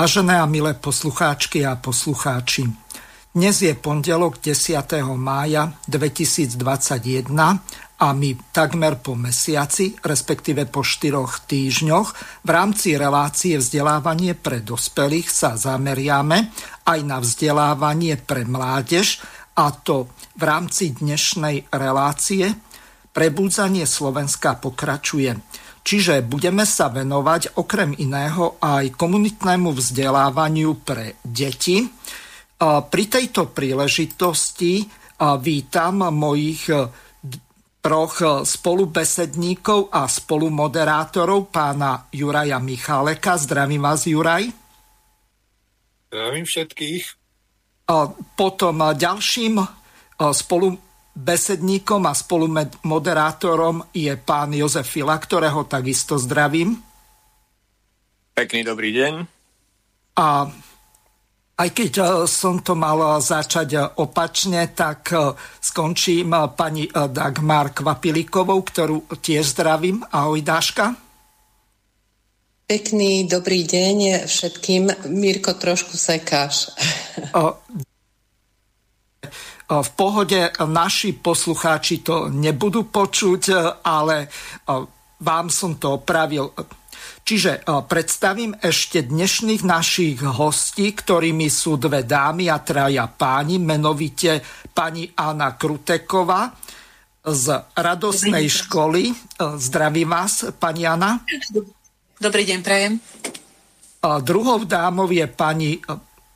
Vážené a milé poslucháčky a poslucháči, dnes je pondelok 10. mája 2021 a my takmer po mesiaci, respektíve po štyroch týždňoch, v rámci relácie vzdelávanie pre dospelých sa zameriame aj na vzdelávanie pre mládež a to v rámci dnešnej relácie Prebúdzanie Slovenska pokračuje. Čiže budeme sa venovať okrem iného aj komunitnému vzdelávaniu pre deti. Pri tejto príležitosti vítam mojich e, troch e, spolubesedníkov a spolumoderátorov pána Juraja Micháleka. Zdravím vás, Juraj. Zdravím všetkých. Potom ďalším e, spolu Besedníkom a spolumoderátorom je pán Jozef Fila, ktorého takisto zdravím. Pekný dobrý deň. A aj keď e, som to mal začať e, opačne, tak e, skončím pani Dagmar Kvapilikovou, ktorú tiež zdravím. Ahoj, Dáška. Pekný dobrý deň všetkým. Mirko, trošku sekáš. V pohode naši poslucháči to nebudú počuť, ale vám som to opravil. Čiže predstavím ešte dnešných našich hostí, ktorými sú dve dámy a traja páni, menovite pani Anna Kruteková z radostnej školy. Zdravím vás, pani Anna. Dobrý deň, prajem. Druhou dámou je pani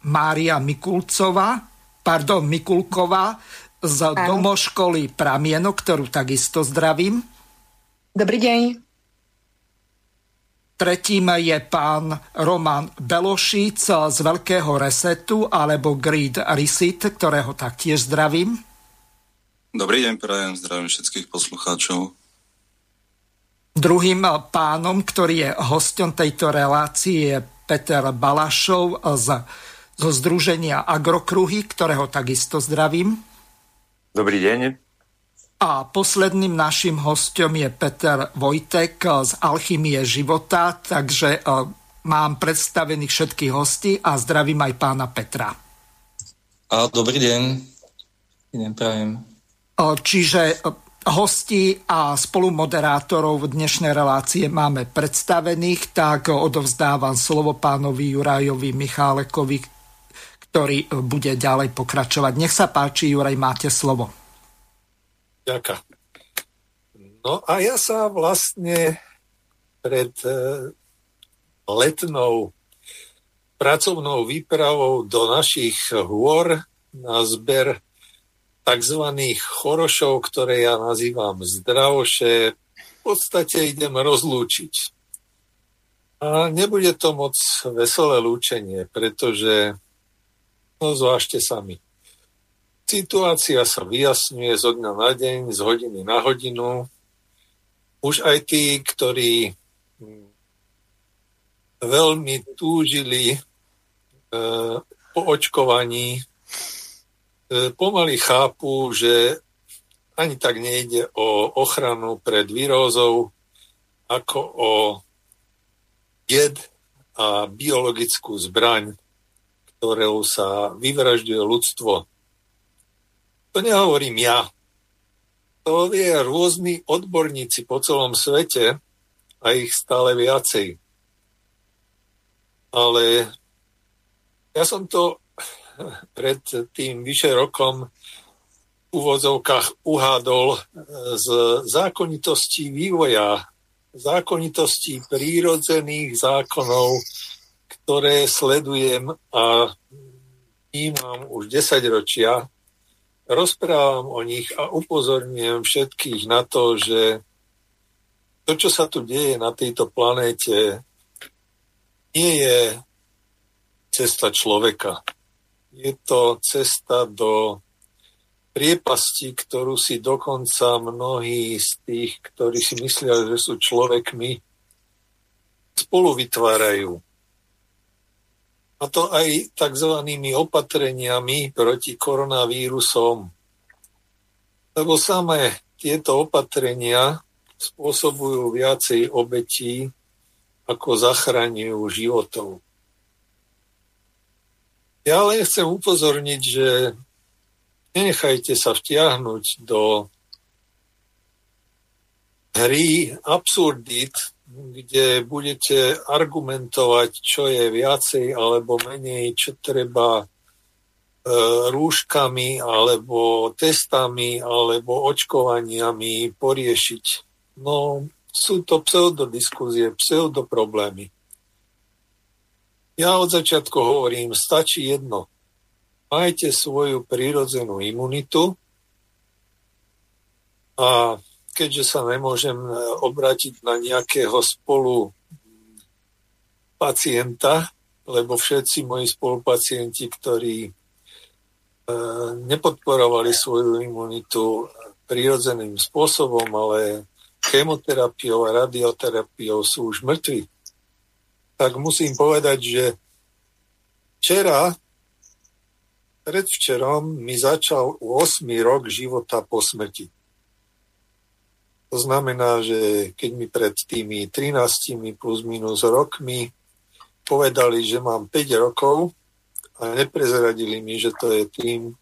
Mária Mikulcová pardon, Mikulková z Áno. domoškoly Pramieno, ktorú takisto zdravím. Dobrý deň. Tretím je pán Roman Belošic z Veľkého resetu alebo Grid Reset, ktorého taktiež zdravím. Dobrý deň, prajem, zdravím všetkých poslucháčov. Druhým pánom, ktorý je hostom tejto relácie, je Peter Balašov z zo Združenia Agrokruhy, ktorého takisto zdravím. Dobrý deň. A posledným našim hostom je Peter Vojtek z Alchymie života, takže e, mám predstavených všetkých hostí a zdravím aj pána Petra. A dobrý deň. Idem prajem. E, čiže e, hostí a spolumoderátorov dnešnej relácie máme predstavených, tak odovzdávam slovo pánovi Jurajovi Michálekovi, ktorý e, bude ďalej pokračovať. Nech sa páči, Juraj, máte slovo. Ďakujem. No a ja sa vlastne pred e, letnou pracovnou výpravou do našich hôr na zber tzv. chorošov, ktoré ja nazývam zdravoše, v podstate idem rozlúčiť. A nebude to moc veselé lúčenie, pretože zvážte sami. Situácia sa vyjasňuje zo dňa na deň, z hodiny na hodinu. Už aj tí, ktorí hm, veľmi túžili e, po očkovaní, e, pomaly chápu, že ani tak nejde o ochranu pred výrozou, ako o jed a biologickú zbraň, ktorou sa vyvražďuje ľudstvo. To nehovorím ja. To vie rôzni odborníci po celom svete a ich stále viacej. Ale ja som to pred tým vyše rokom v úvodzovkách uhádol z zákonitostí vývoja, zákonitostí prírodzených zákonov, ktoré sledujem a vnímam už 10 ročia, rozprávam o nich a upozorňujem všetkých na to, že to, čo sa tu deje na tejto planéte, nie je cesta človeka. Je to cesta do priepasti, ktorú si dokonca mnohí z tých, ktorí si myslia, že sú človekmi, spolu vytvárajú. A to aj tzv. opatreniami proti koronavírusom. Lebo samé tieto opatrenia spôsobujú viacej obetí, ako zachraňujú životov. Ja len chcem upozorniť, že nenechajte sa vtiahnuť do hry absurdit, kde budete argumentovať, čo je viacej alebo menej, čo treba e, rúškami alebo testami alebo očkovaniami poriešiť. No, sú to pseudodiskuzie, pseudoproblémy. Ja od začiatku hovorím, stačí jedno. Majte svoju prírodzenú imunitu a keďže sa nemôžem e, obrátiť na nejakého spolu pacienta, lebo všetci moji spolupacienti, ktorí e, nepodporovali svoju imunitu prírodzeným spôsobom, ale chemoterapiou a radioterapiou sú už mŕtvi, tak musím povedať, že včera, predvčerom mi začal 8. rok života po smrti. To znamená, že keď mi pred tými 13 plus minus rokmi povedali, že mám 5 rokov a neprezradili mi, že to je tým,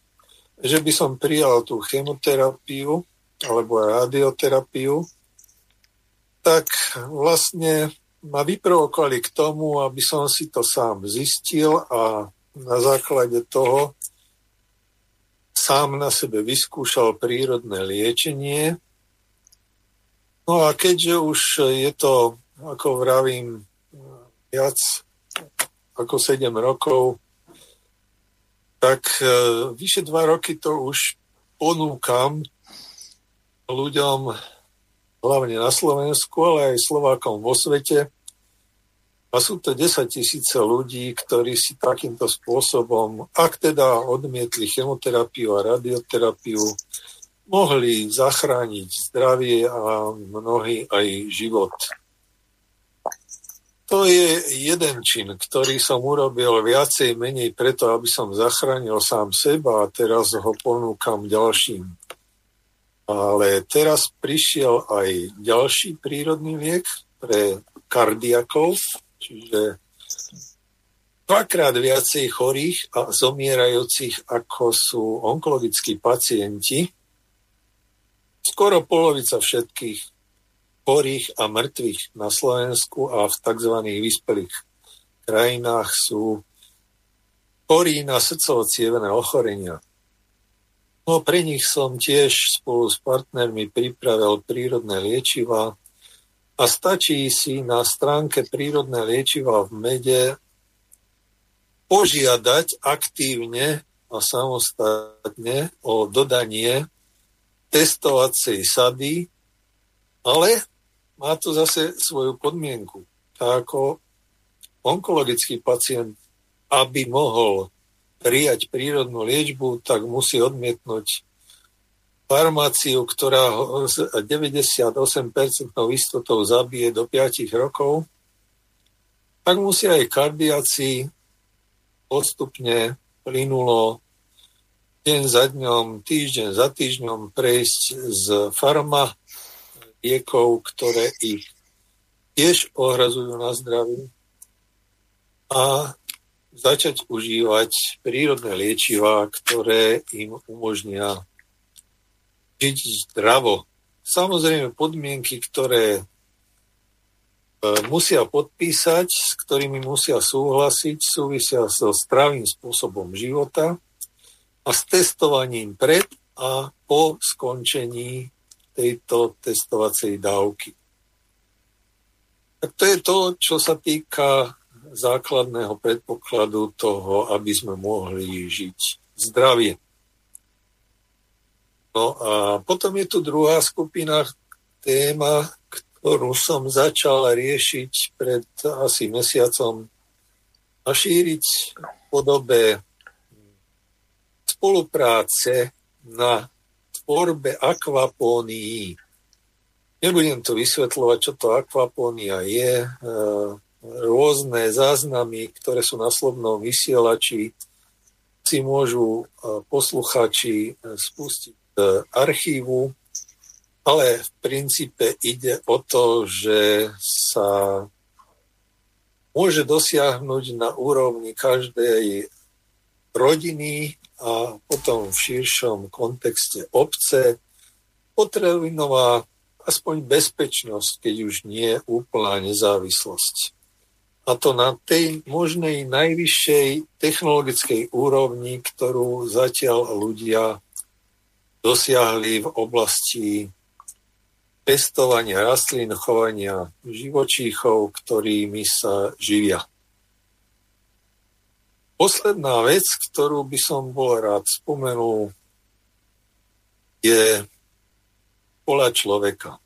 že by som prijal tú chemoterapiu alebo radioterapiu, tak vlastne ma vyprovokovali k tomu, aby som si to sám zistil a na základe toho sám na sebe vyskúšal prírodné liečenie. No a keďže už je to, ako vravím, viac ako 7 rokov, tak e, vyše dva roky to už ponúkam ľuďom hlavne na Slovensku, ale aj Slovákom vo svete. A sú to 10 tisíce ľudí, ktorí si takýmto spôsobom, ak teda odmietli chemoterapiu a radioterapiu, mohli zachrániť zdravie a mnohý aj život. To je jeden čin, ktorý som urobil viacej menej preto, aby som zachránil sám seba a teraz ho ponúkam ďalším. Ale teraz prišiel aj ďalší prírodný liek pre kardiakov, čiže dvakrát viacej chorých a zomierajúcich, ako sú onkologickí pacienti. Skoro polovica všetkých chorých a mŕtvych na Slovensku a v tzv. vyspelých krajinách sú chorí na srdcovo ochorenia. No pre nich som tiež spolu s partnermi pripravil prírodné liečiva a stačí si na stránke prírodné liečiva v mede požiadať aktívne a samostatne o dodanie testovacej sady, ale má to zase svoju podmienku. Ako onkologický pacient, aby mohol prijať prírodnú liečbu, tak musí odmietnúť farmáciu, ktorá s 98% istotou zabije do 5 rokov, tak musí aj kardiaci postupne plynulo deň za dňom, týždeň za týždňom prejsť z farma liekov, ktoré ich tiež ohrazujú na zdraví a začať užívať prírodné liečivá, ktoré im umožnia žiť zdravo. Samozrejme podmienky, ktoré e, musia podpísať, s ktorými musia súhlasiť, súvisia so zdravým spôsobom života a s testovaním pred a po skončení tejto testovacej dávky. Tak to je to, čo sa týka základného predpokladu toho, aby sme mohli žiť zdravie. No a potom je tu druhá skupina téma, ktorú som začal riešiť pred asi mesiacom a šíriť v podobe spolupráce na tvorbe akvapónií. Nebudem to vysvetľovať, čo to akvapónia je. E, rôzne záznamy, ktoré sú na slovnom vysielači, si môžu e, posluchači spustiť z archívu ale v princípe ide o to, že sa môže dosiahnuť na úrovni každej rodiny a potom v širšom kontexte obce potravinová aspoň bezpečnosť, keď už nie úplná nezávislosť. A to na tej možnej najvyššej technologickej úrovni, ktorú zatiaľ ľudia dosiahli v oblasti pestovania rastlín, chovania živočíchov, ktorými sa živia. Posledná vec, ktorú by som bol rád spomenul, je pola človeka.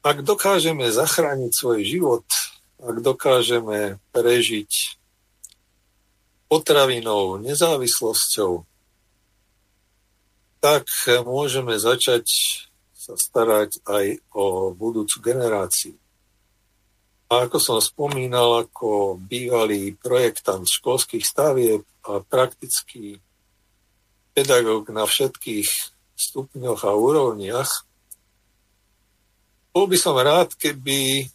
Ak dokážeme zachrániť svoj život, ak dokážeme prežiť potravinou, nezávislosťou, tak môžeme začať sa starať aj o budúcu generáciu. A ako som spomínal, ako bývalý projektant školských stavieb a praktický pedagóg na všetkých stupňoch a úrovniach, bol by som rád, keby,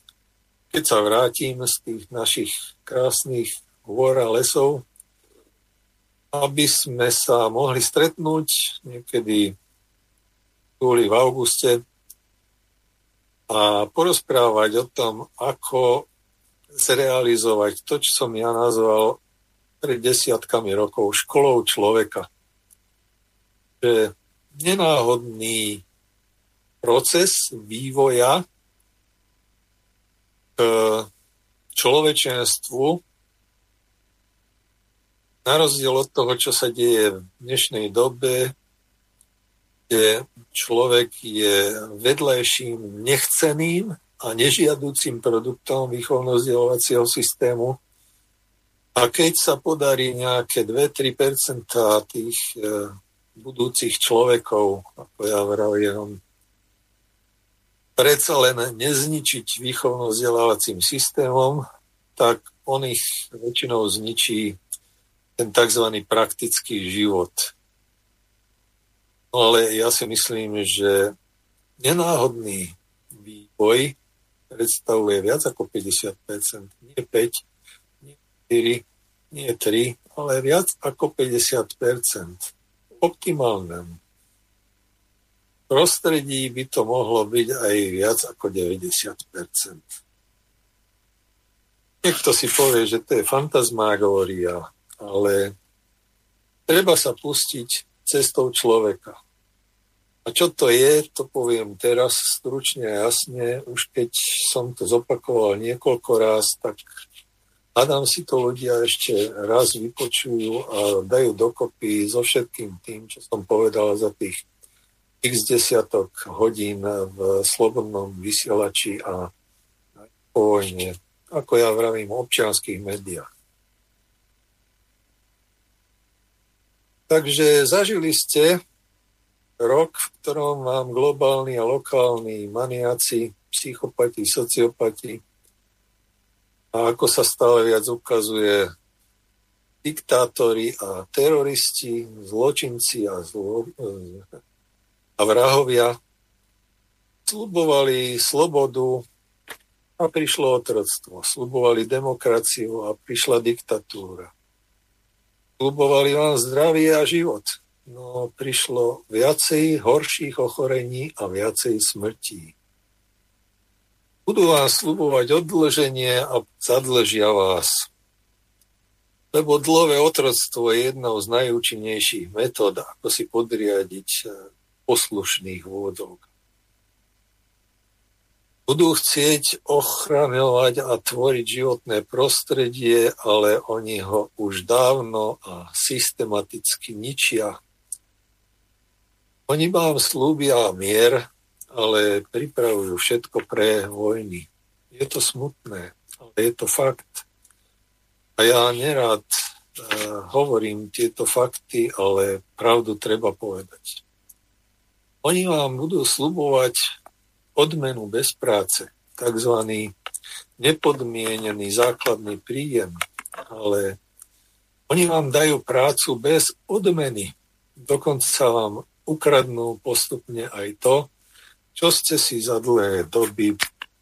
keď sa vrátim z tých našich krásnych hôr a lesov, aby sme sa mohli stretnúť niekedy júli, v auguste a porozprávať o tom, ako zrealizovať to, čo som ja nazval pred desiatkami rokov školou človeka. Že nenáhodný proces vývoja k človečenstvu na rozdiel od toho, čo sa deje v dnešnej dobe, kde človek je vedlejším, nechceným a nežiadúcim produktom výchovno-vzdelávacieho systému. A keď sa podarí nejaké 2-3% tých e, budúcich človekov, ako ja vravím, predsa len nezničiť výchovno-vzdelávacím systémom, tak on ich väčšinou zničí ten tzv. praktický život ale ja si myslím, že nenáhodný vývoj predstavuje viac ako 50%, nie 5, nie 4, nie 3, ale viac ako 50%. Optimálnemu prostredí by to mohlo byť aj viac ako 90%. Niekto si povie, že to je fantasmágória, ale treba sa pustiť cestou človeka. A čo to je, to poviem teraz stručne a jasne. Už keď som to zopakoval niekoľko raz, tak hádam si to ľudia ešte raz vypočujú a dajú dokopy so všetkým tým, čo som povedal za tých x desiatok hodín v slobodnom vysielači a po vojne, ako ja vravím, občianských médiách. Takže zažili ste rok, v ktorom mám globálni a lokálni maniaci, psychopati, sociopati a ako sa stále viac ukazuje diktátori a teroristi, zločinci a, zlo, a vrahovia slubovali slobodu a prišlo otroctvo. Slubovali demokraciu a prišla diktatúra. Slubovali vám zdravie a život no prišlo viacej horších ochorení a viacej smrtí. Budú vám slubovať odloženie a zadlžia vás. Lebo dlhové otroctvo je jednou z najúčinnejších metód, ako si podriadiť eh, poslušných vôdok. Budú chcieť ochraňovať a tvoriť životné prostredie, ale oni ho už dávno a systematicky ničia oni vám slúbia mier ale pripravujú všetko pre vojny. Je to smutné, ale je to fakt. A ja nerád uh, hovorím tieto fakty, ale pravdu treba povedať. Oni vám budú slubovať odmenu bez práce, tzv. nepodmienený základný príjem, ale oni vám dajú prácu bez odmeny. Dokonca vám ukradnú postupne aj to, čo ste si za dlhé doby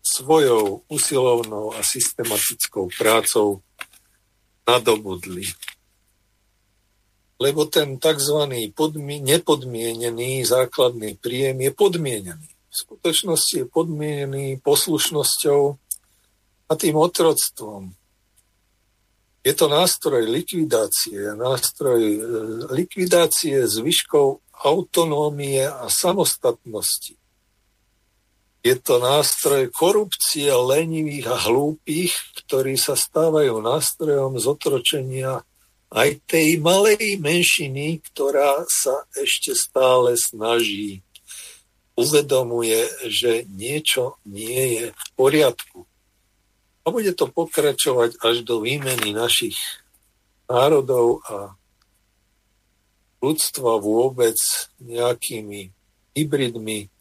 svojou usilovnou a systematickou prácou nadobudli. Lebo ten tzv. Podmi- nepodmienený základný príjem je podmienený. V skutočnosti je podmienený poslušnosťou a tým otroctvom. Je to nástroj likvidácie, nástroj e, likvidácie zvyškov autonómie a samostatnosti. Je to nástroj korupcie lenivých a hlúpých, ktorí sa stávajú nástrojom zotročenia aj tej malej menšiny, ktorá sa ešte stále snaží, uvedomuje, že niečo nie je v poriadku. A bude to pokračovať až do výmeny našich národov a ľudstva vôbec nejakými hybridmi,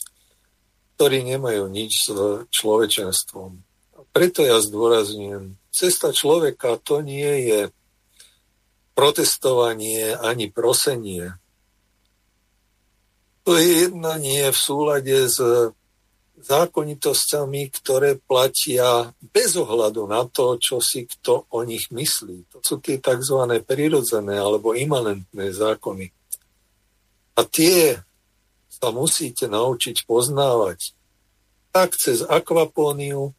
ktorí nemajú nič s človečenstvom. Preto ja zdôrazňujem, cesta človeka to nie je protestovanie ani prosenie. To je jednanie v súlade s zákonitosťami, ktoré platia bez ohľadu na to, čo si kto o nich myslí. To sú tie tzv. prirodzené alebo imanentné zákony. A tie sa musíte naučiť poznávať. Tak cez akvapóniu,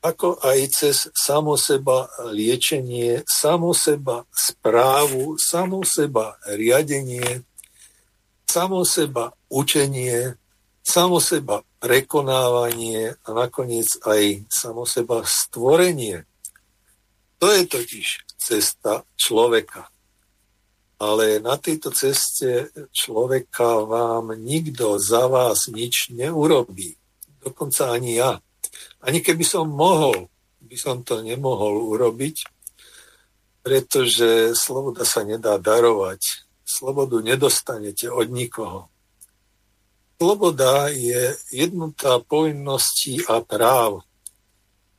ako aj cez samoseba liečenie, samoseba správu, samoseba riadenie, samoseba učenie, samoseba prekonávanie a nakoniec aj samoseba stvorenie. To je totiž cesta človeka ale na tejto ceste človeka vám nikto za vás nič neurobí. Dokonca ani ja. Ani keby som mohol, by som to nemohol urobiť, pretože sloboda sa nedá darovať. Slobodu nedostanete od nikoho. Sloboda je jednotá povinností a práv.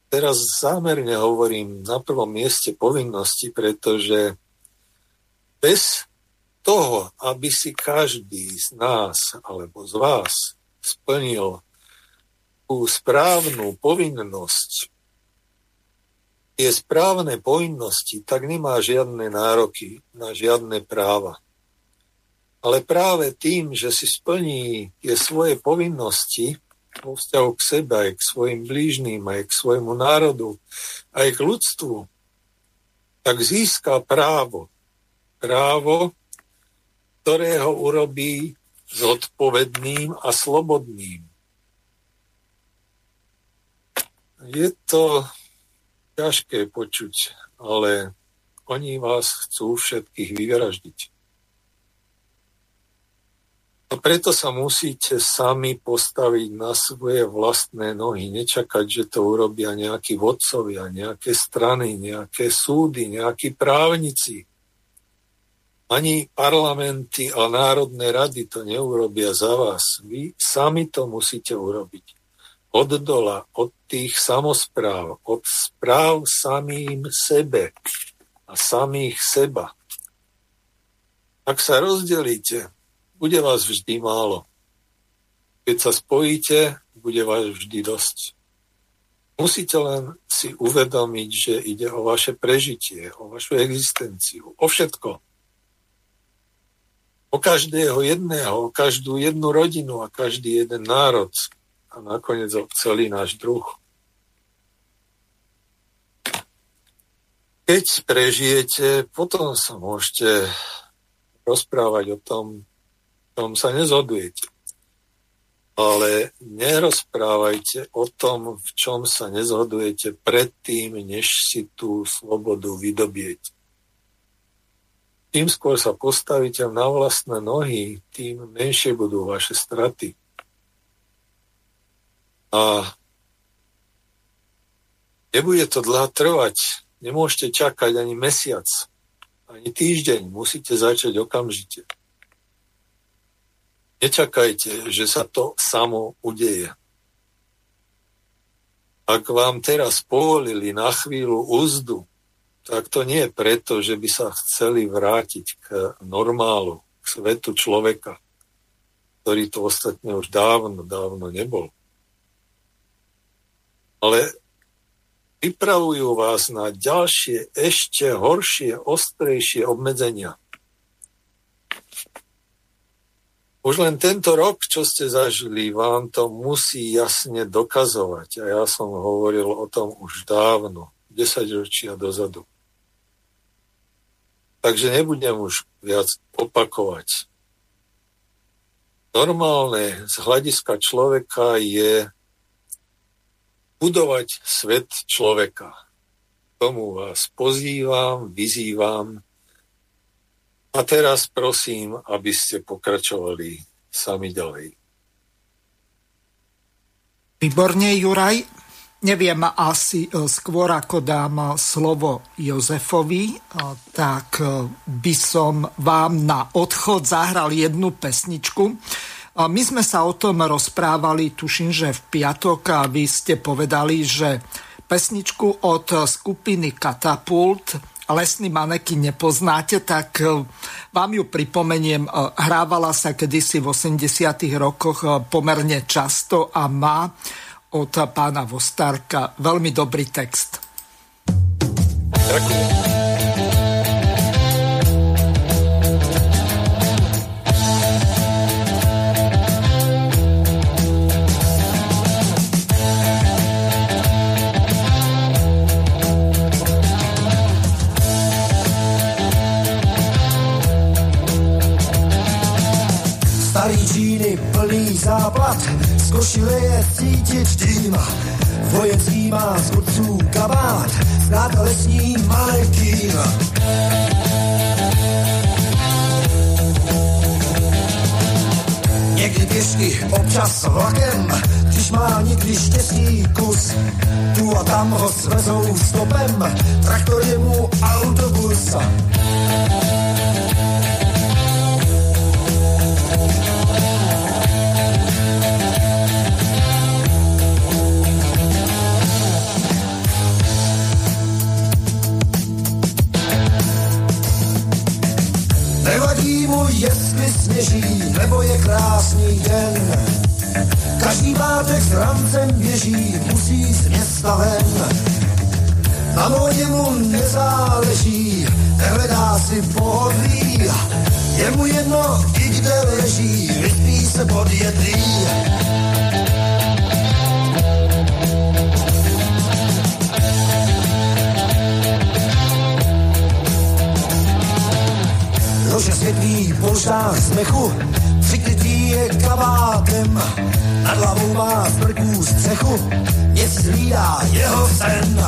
Teraz zámerne hovorím na prvom mieste povinnosti, pretože bez toho, aby si každý z nás alebo z vás splnil tú správnu povinnosť, tie správne povinnosti, tak nemá žiadne nároky na žiadne práva. Ale práve tým, že si splní tie svoje povinnosti vo vzťahu k sebe, aj k svojim blížným, aj k svojmu národu, aj k ľudstvu, tak získa právo právo, ktoré ho urobí zodpovedným a slobodným. Je to ťažké počuť, ale oni vás chcú všetkých vyvraždiť. A preto sa musíte sami postaviť na svoje vlastné nohy, nečakať, že to urobia nejakí vodcovia, nejaké strany, nejaké súdy, nejakí právnici. Ani parlamenty a národné rady to neurobia za vás. Vy sami to musíte urobiť. Od dola, od tých samozpráv, od správ samým sebe a samých seba. Ak sa rozdelíte, bude vás vždy málo. Keď sa spojíte, bude vás vždy dosť. Musíte len si uvedomiť, že ide o vaše prežitie, o vašu existenciu, o všetko o každého jedného, o každú jednu rodinu a každý jeden národ a nakoniec o celý náš druh. Keď prežijete, potom sa môžete rozprávať o tom, tom sa nezhodujete. Ale nerozprávajte o tom, v čom sa nezhodujete predtým, než si tú slobodu vydobiete tým skôr sa postavíte na vlastné nohy, tým menšie budú vaše straty. A nebude to dlho trvať. Nemôžete čakať ani mesiac, ani týždeň. Musíte začať okamžite. Nečakajte, že sa to samo udeje. Ak vám teraz povolili na chvíľu úzdu, tak to nie je preto, že by sa chceli vrátiť k normálu, k svetu človeka, ktorý to ostatne už dávno, dávno nebol. Ale pripravujú vás na ďalšie, ešte horšie, ostrejšie obmedzenia. Už len tento rok, čo ste zažili, vám to musí jasne dokazovať. A ja som hovoril o tom už dávno, 10 ročia dozadu. Takže nebudem už viac opakovať. Normálne z hľadiska človeka je budovať svet človeka. Tomu vás pozývam, vyzývam. A teraz prosím, aby ste pokračovali sami ďalej. Výborne, Juraj. Neviem, asi e, skôr ako dám slovo Jozefovi, e, tak e, by som vám na odchod zahral jednu pesničku. My sme sa o tom rozprávali, tuším, že v piatok a vy ste povedali, že pesničku od skupiny Katapult lesný maneky nepoznáte, tak vám ju pripomeniem. Hrávala sa kedysi v 80 rokoch pomerne často a má od pána Vostárka. Veľmi dobrý text. Ďakujem. Plný západ košile je cítiť dým. Vojenský má z kurců kabát, znát lesní manekín. Někdy pěšky, občas vlakem, když má někdy štěstí kus. Tu a tam ho svezou stopem, traktor je mu autobus. Mu, jestli sněží, nebo je krásný den. Každý pátek s rancem běží, musí z města ven. Na modě mu nezáleží, nehledá si pohodlí. Je mu jedno, i kde leží, vyspí se pod jedlí. Polštář smechu, přikrytý je kabátem, nad hlavou má smrků střechu, nic hlídá jeho sen.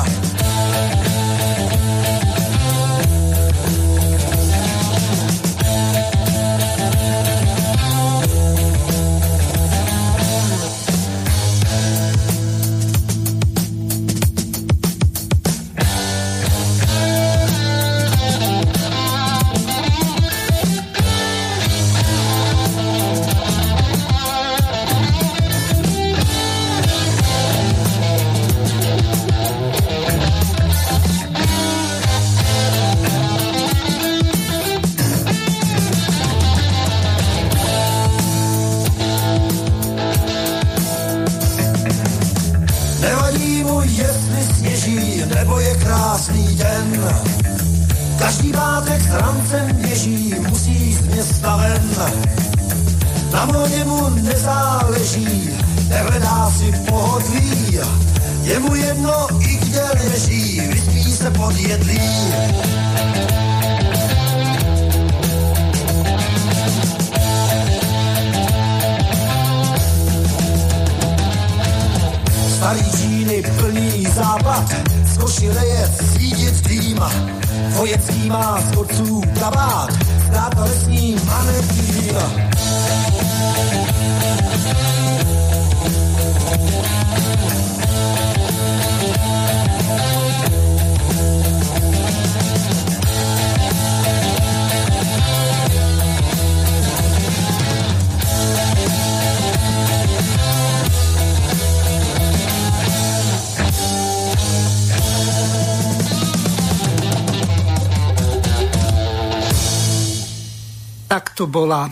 to bola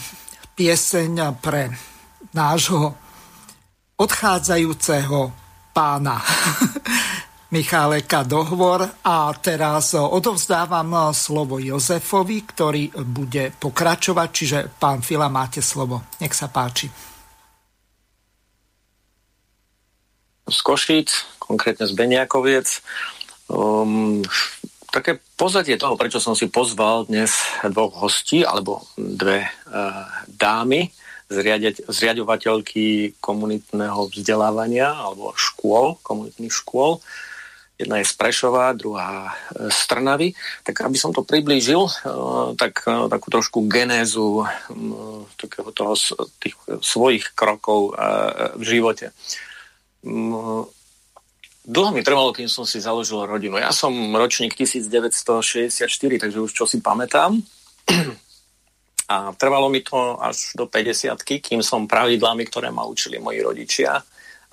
pieseň pre nášho odchádzajúceho pána Micháleka Dohovor a teraz odovzdávam slovo Jozefovi, ktorý bude pokračovať, čiže pán Fila, máte slovo. Nech sa páči. Z Košíc, konkrétne z Beniakoviec. Um, také pozadie toho, prečo som si pozval dnes dvoch hostí, alebo dve uh, dámy, zriadeť, zriadovateľky komunitného vzdelávania alebo škôl, komunitných škôl. Jedna je z Prešova, druhá z Trnavy. Tak aby som to priblížil, uh, tak takú trošku genézu um, takého toho, tých svojich krokov v živote. Dlho mi trvalo, kým som si založil rodinu. Ja som ročník 1964, takže už čo si pamätám. A trvalo mi to až do 50 kým som pravidlami, ktoré ma učili moji rodičia,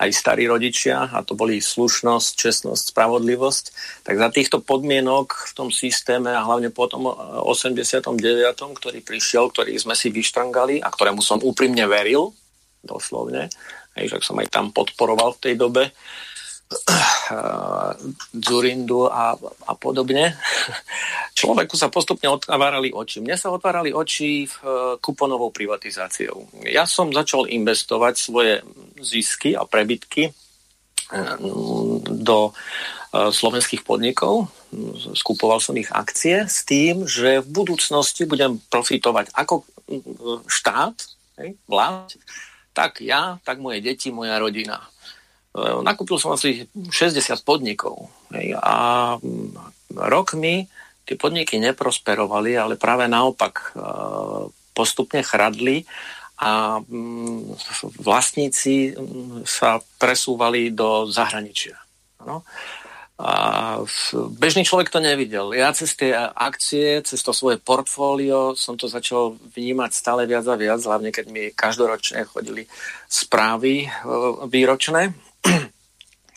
aj starí rodičia, a to boli slušnosť, čestnosť, spravodlivosť, tak za týchto podmienok v tom systéme a hlavne po tom 89., ktorý prišiel, ktorý sme si vyštrngali a ktorému som úprimne veril, doslovne, aj že som aj tam podporoval v tej dobe, Zurindu a, a podobne. Človeku sa postupne otvárali oči. Mne sa otvárali oči v, kuponovou privatizáciou. Ja som začal investovať svoje zisky a prebytky do e, slovenských podnikov. Skupoval som ich akcie s tým, že v budúcnosti budem profitovať ako štát, vlád, tak ja, tak moje deti, moja rodina. Nakúpil som asi 60 podnikov. A mm, rokmi tie podniky neprosperovali, ale práve naopak e, postupne chradli a mm, vlastníci mm, sa presúvali do zahraničia. No. A bežný človek to nevidel. Ja cez tie akcie, cez to svoje portfólio som to začal vnímať stále viac a viac, hlavne keď mi každoročne chodili správy e, výročné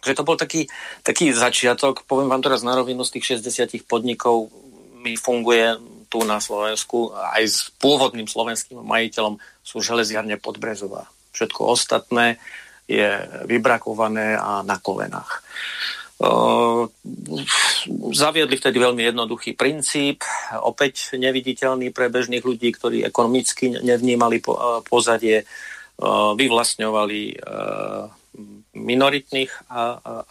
že to bol taký, taký začiatok. Poviem vám teraz na rovinu z tých 60 podnikov mi funguje tu na Slovensku aj s pôvodným slovenským majiteľom sú železiarne Podbrezová. Všetko ostatné je vybrakované a na kolenách. Zaviedli vtedy veľmi jednoduchý princíp, opäť neviditeľný pre bežných ľudí, ktorí ekonomicky nevnímali po, pozadie, uh, vyvlastňovali uh, minoritných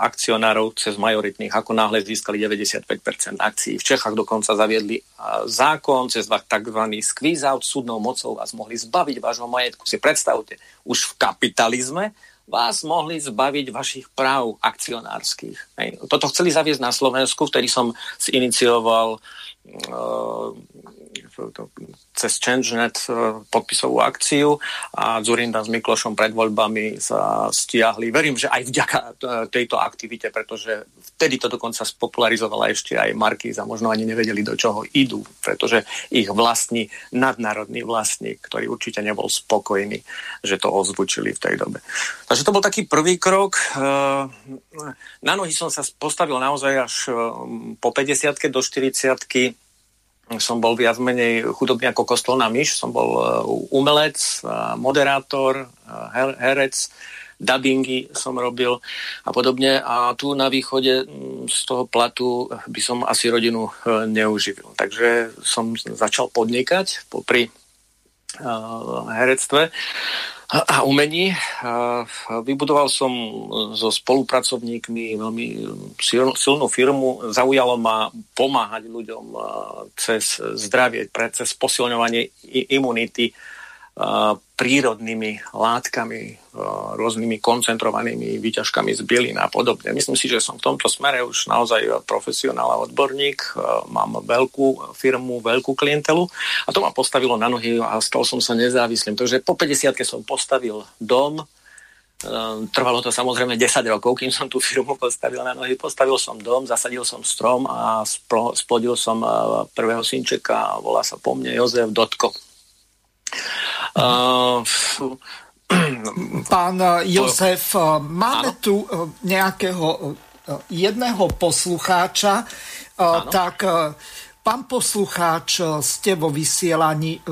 akcionárov cez majoritných, ako náhle získali 95% akcií. V Čechách dokonca zaviedli zákon cez tzv. squeeze out súdnou mocou vás mohli zbaviť vášho majetku. Si predstavte, už v kapitalizme vás mohli zbaviť vašich práv akcionárskych. Toto chceli zaviesť na Slovensku, vtedy som inicioval cez ChangeNet e, podpisovú akciu a Zurinda s Miklošom pred voľbami sa stiahli. Verím, že aj vďaka e, tejto aktivite, pretože vtedy to dokonca spopularizovala ešte aj a možno ani nevedeli, do čoho idú, pretože ich vlastní nadnárodný vlastník, ktorý určite nebol spokojný, že to ozvučili v tej dobe. Takže to bol taký prvý krok. E, na nohy som sa postavil naozaj až po 50 do 40 som bol viac menej chudobný ako kostolná myš, som bol e, umelec, moderátor, herec, dubbingy som robil a podobne. A tu na východe z toho platu by som asi rodinu e, neuživil. Takže som začal podnikať popri e, herectve a umení. Vybudoval som so spolupracovníkmi veľmi silnú firmu. Zaujalo ma pomáhať ľuďom cez zdravie, cez posilňovanie imunity prírodnými látkami, rôznymi koncentrovanými výťažkami z bylín a podobne. Myslím si, že som v tomto smere už naozaj profesionál a odborník. Mám veľkú firmu, veľkú klientelu a to ma postavilo na nohy a stal som sa nezávislým. Takže po 50 som postavil dom, trvalo to samozrejme 10 rokov, kým som tú firmu postavil na nohy. Postavil som dom, zasadil som strom a splodil som prvého synčeka, volá sa po mne Jozef Dotko. Pán Jozef, máme ano? tu nejakého jedného poslucháča, ano? tak pán poslucháč, ste vo vysielaní,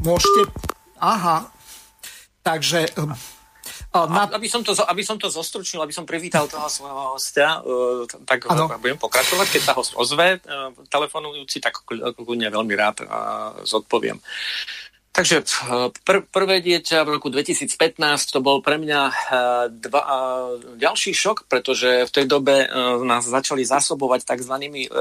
môžete... Aha, takže na... Aby, som to, aby som to zostručnil, aby som privítal toho svojho hostia, tak ano. budem pokračovať. Keď sa host ozve, telefonujúci, tak kľudne veľmi rád zodpoviem. Takže pr- prvé dieťa v roku 2015 to bol pre mňa uh, dva, uh, ďalší šok, pretože v tej dobe nás začali zásobovať tzv.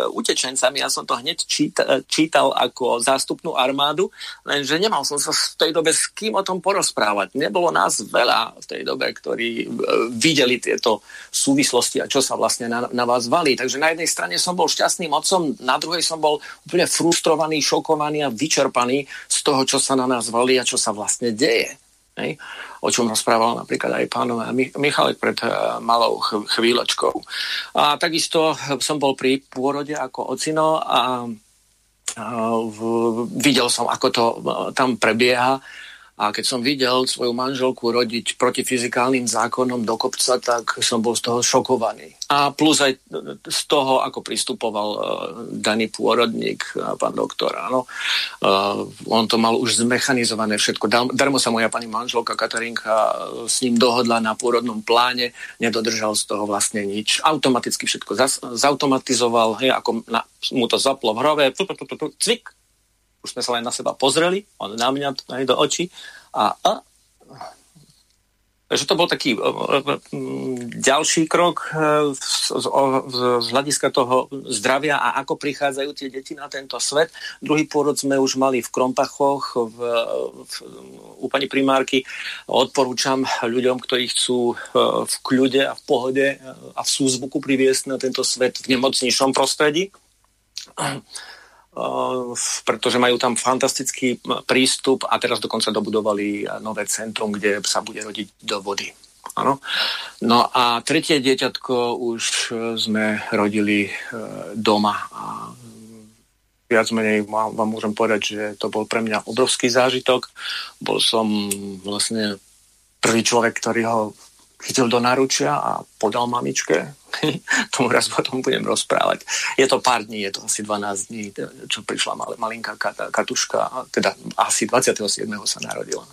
Utečencami. Ja som to hneď číta, čítal ako zástupnú armádu, lenže nemal som sa v tej dobe s kým o tom porozprávať. Nebolo nás veľa v tej dobe, ktorí videli tieto súvislosti a čo sa vlastne na, na vás valí. Takže na jednej strane som bol šťastným otcom, na druhej som bol úplne frustrovaný, šokovaný a vyčerpaný z toho, čo sa na nás valí a čo sa vlastne deje. Hej? O čom rozprával napríklad aj pán Michalek pred uh, malou chvíľočkou. A takisto som bol pri pôrode ako ocino a videl som, ako to uh, tam prebieha a keď som videl svoju manželku rodiť proti fyzikálnym zákonom do kopca, tak som bol z toho šokovaný. A plus aj z toho, ako pristupoval uh, daný pôrodník, uh, pán doktor. Áno. Uh, on to mal už zmechanizované všetko. Darmo sa moja pani manželka Katarinka s ním dohodla na pôrodnom pláne, nedodržal z toho vlastne nič. Automaticky všetko zas, zautomatizoval, hej, ako na, mu to zaplo v hrove, cvik, už sme sa len na seba pozreli, on na mňa aj do očí a, a Takže to bol taký ďalší krok e, z, hľadiska toho zdravia a ako prichádzajú tie deti na tento svet. Druhý pôrod sme už mali v Krompachoch, v, v, u pani primárky. Odporúčam ľuďom, ktorí chcú e, v kľude a v pohode a v súzvuku priviesť na tento svet v nemocničnom prostredí pretože majú tam fantastický prístup a teraz dokonca dobudovali nové centrum, kde sa bude rodiť do vody. Ano. No a tretie dieťatko už sme rodili doma a viac menej vám môžem povedať, že to bol pre mňa obrovský zážitok. Bol som vlastne prvý človek, ktorý ho chytil do náručia a podal mamičke. Tomu raz potom budem rozprávať. Je to pár dní, je to asi 12 dní, čo prišla mal, malinká katuška, teda asi 27. sa narodila.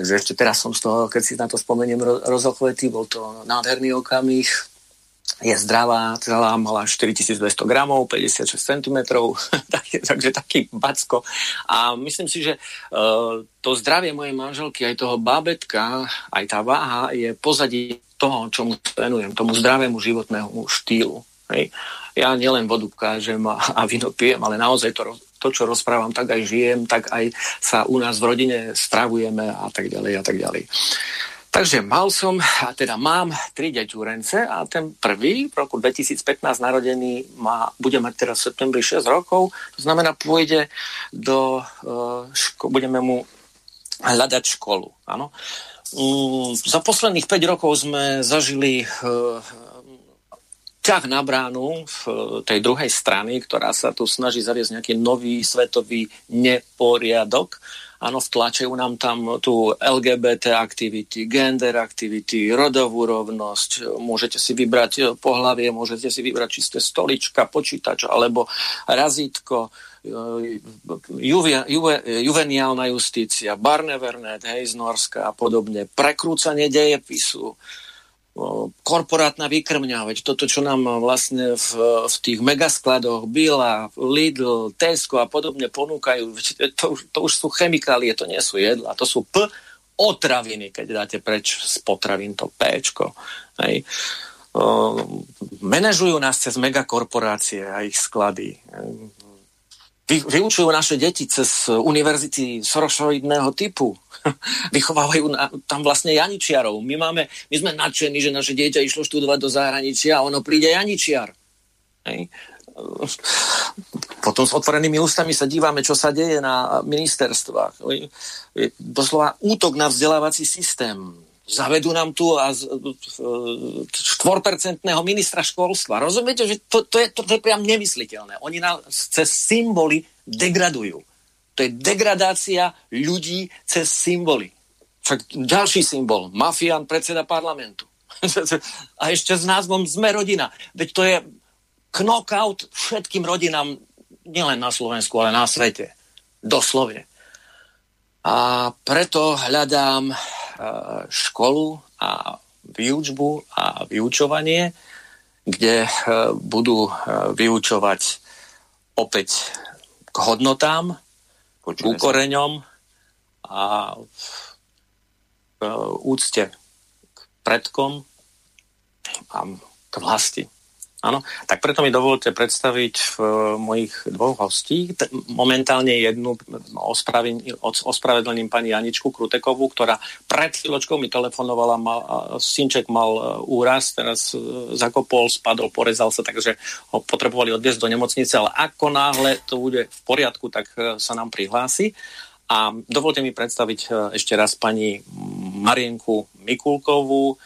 Takže ešte teraz som z toho, keď si na to spomeniem, rozochvetý, bol to nádherný okamih, je zdravá, celá mala 4200 gramov, 56 cm, takže taký backo. A myslím si, že uh, to zdravie mojej manželky, aj toho bábetka, aj tá váha je pozadí toho, čomu venujem, tomu zdravému životnému štýlu. Hej. Ja nielen vodu kážem a, a víno pijem, ale naozaj to, to, čo rozprávam, tak aj žijem, tak aj sa u nás v rodine stravujeme a tak ďalej a tak ďalej. Takže mal som, a teda mám tri deťúrence a ten prvý v roku 2015 narodený má, bude mať teraz v septembri 6 rokov, to znamená pôjde do, uh, ško- budeme mu hľadať školu. Áno. Um, za posledných 5 rokov sme zažili uh, ťah na bránu v tej druhej strany, ktorá sa tu snaží zaviesť nejaký nový svetový neporiadok Áno, vtlačajú nám tam tú LGBT aktivity, gender aktivity, rodovú rovnosť. Môžete si vybrať eh, pohlavie, môžete si vybrať čisté stolička, počítač alebo razítko, juve, juveniálna justícia, Barnevernet, hej, z Norska a podobne, prekrúcanie dejepisu, korporátna výkrmňa, veď toto, čo nám vlastne v, v tých megaskladoch Bila, Lidl, Tesco a podobne ponúkajú, to, to už sú chemikálie, to nie sú jedla, to sú P otraviny, keď dáte preč z potravín to. Hej. Uh, manažujú nás cez megakorporácie a ich sklady. Vy, vyučujú naše deti cez univerzity Sorošoidného typu. Vychovávajú na, tam vlastne Janičiarov. My, máme, my sme nadšení, že naše dieťa išlo študovať do zahraničia a ono príde Janičiar. Hej. Potom s otvorenými ústami sa dívame, čo sa deje na ministerstvách. Doslova útok na vzdelávací systém. Zavedú nám tu a 4% ministra školstva. Rozumiete, že to, to, je, to, to je priam nemysliteľné. Oni nás cez symboly degradujú. To je degradácia ľudí cez symboly. Však ďalší symbol, mafián, predseda parlamentu. a ešte s názvom Sme rodina. Veď to je knockout všetkým rodinám, nielen na Slovensku, ale na svete. Doslovne. A preto hľadám školu a výučbu a vyučovanie, kde budú vyučovať opäť k hodnotám, k úkoreňom a k úcte k predkom a k vlasti. Áno, tak preto mi dovolte predstaviť eh, mojich dvoch hostí. Momentálne jednu ospravedlním pani Janičku Krutekovú, ktorá pred chvíľočkou mi telefonovala, mal, synček mal eh, úraz, teraz eh, zakopol, spadol, porezal sa, takže ho potrebovali odviezť do nemocnice, ale ako náhle to bude v poriadku, tak sa nám prihlási. A dovolte mi predstaviť ešte raz pani Marienku Mikulkovú,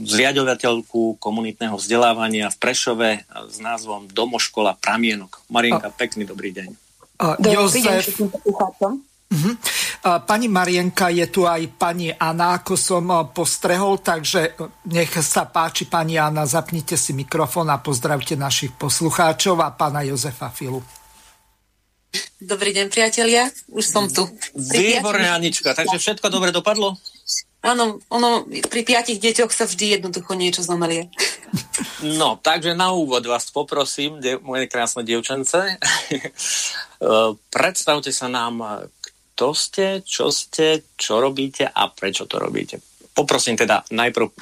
zriadovateľku komunitného vzdelávania v Prešove s názvom Domoškola Pramienok. Marienka, a... pekný dobrý deň. A, Jozef... Uh-huh. Pani Marienka, je tu aj pani Anna, ako som postrehol, takže nech sa páči, pani Anna, zapnite si mikrofón a pozdravte našich poslucháčov a pána Jozefa Filu. Dobrý deň, priatelia, už som tu. Výborné, Anička, takže všetko dobre dopadlo? Áno, ono pri piatich deťoch sa vždy jednoducho niečo zomelie. No, takže na úvod vás poprosím, de, moje krásne dievčence, predstavte sa nám, kto ste, čo ste, čo robíte a prečo to robíte. Poprosím teda najprv uh,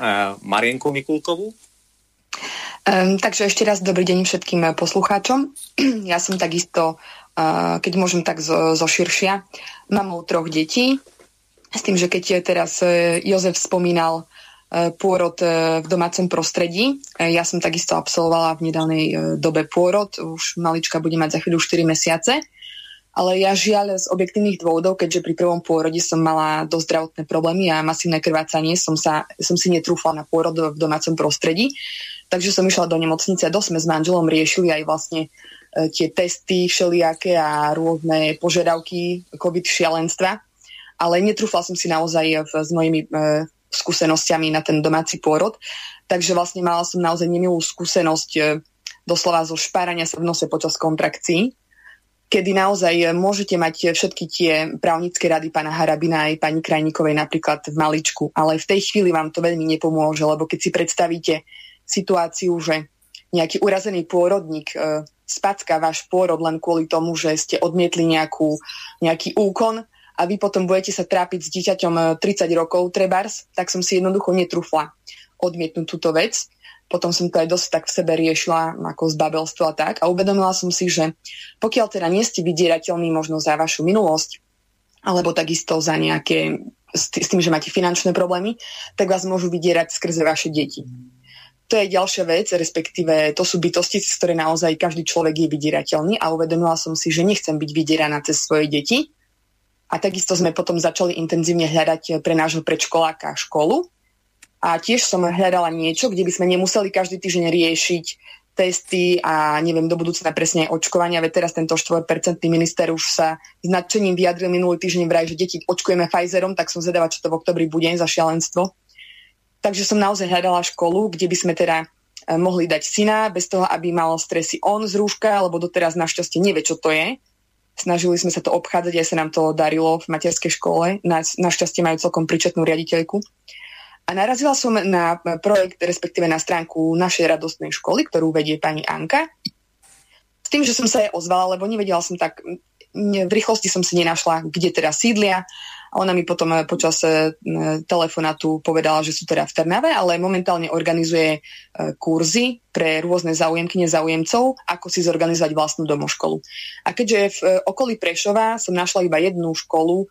Marienku Mikulkovú. Um, takže ešte raz dobrý deň všetkým poslucháčom. Ja som takisto, uh, keď môžem tak zo, zo širšia, mamou troch detí, s tým, že keď teraz e, Jozef spomínal e, pôrod v domácom prostredí. Ja som takisto absolvovala v nedávnej dobe pôrod, už malička bude mať za chvíľu 4 mesiace, ale ja žiaľ z objektívnych dôvodov, keďže pri prvom pôrode som mala dosť zdravotné problémy a masívne krvácanie, som, sa, som si netrúfala na pôrod v domácom prostredí, takže som išla do nemocnice dosť sme s manželom riešili aj vlastne tie testy všelijaké a rôzne požiadavky COVID šialenstva ale netrúfala som si naozaj v, s mojimi e, skúsenosťami na ten domáci pôrod. Takže vlastne mala som naozaj nemilú skúsenosť e, doslova zo špárania sa v nose počas kontrakcií, kedy naozaj môžete mať všetky tie právnické rady pána Harabina aj pani Krajníkovej napríklad v maličku, ale v tej chvíli vám to veľmi nepomôže, lebo keď si predstavíte situáciu, že nejaký urazený pôrodník e, spacká váš pôrod len kvôli tomu, že ste odmietli nejakú, nejaký úkon, a vy potom budete sa trápiť s dieťaťom 30 e, rokov, trebars, tak som si jednoducho netrúfla odmietnúť túto vec. Potom som to aj dosť tak v sebe riešila ako zbabelstvo a tak. A uvedomila som si, že pokiaľ teda nie ste vydierateľní možno za vašu minulosť, alebo takisto za nejaké, s tým, že máte finančné problémy, tak vás môžu vydierať skrze vaše deti. To je ďalšia vec, respektíve to sú bytosti, z ktoré naozaj každý človek je vydierateľný a uvedomila som si, že nechcem byť vydieraná cez svoje deti, a takisto sme potom začali intenzívne hľadať pre nášho predškoláka školu. A tiež som hľadala niečo, kde by sme nemuseli každý týždeň riešiť testy a neviem do budúcna presne očkovania, veď teraz tento 4% minister už sa s nadšením vyjadril minulý týždeň vraj, že deti očkujeme Pfizerom, tak som zvedavá, čo to v oktobri bude za šialenstvo. Takže som naozaj hľadala školu, kde by sme teda eh, mohli dať syna bez toho, aby mal stresy on z rúška, lebo doteraz našťastie nevie, čo to je. Snažili sme sa to obchádzať, aj sa nám to darilo v materskej škole. našťastie majú celkom príčetnú riaditeľku. A narazila som na projekt, respektíve na stránku našej radostnej školy, ktorú vedie pani Anka. S tým, že som sa jej ozvala, lebo nevedela som tak, v rýchlosti som si nenašla, kde teda sídlia a ona mi potom eh, počas eh, telefonátu povedala, že sú teda v Trnave, ale momentálne organizuje eh, kurzy pre rôzne záujemky, nezáujemcov, ako si zorganizovať vlastnú domoškolu. A keďže v okolí Prešova som našla iba jednu školu,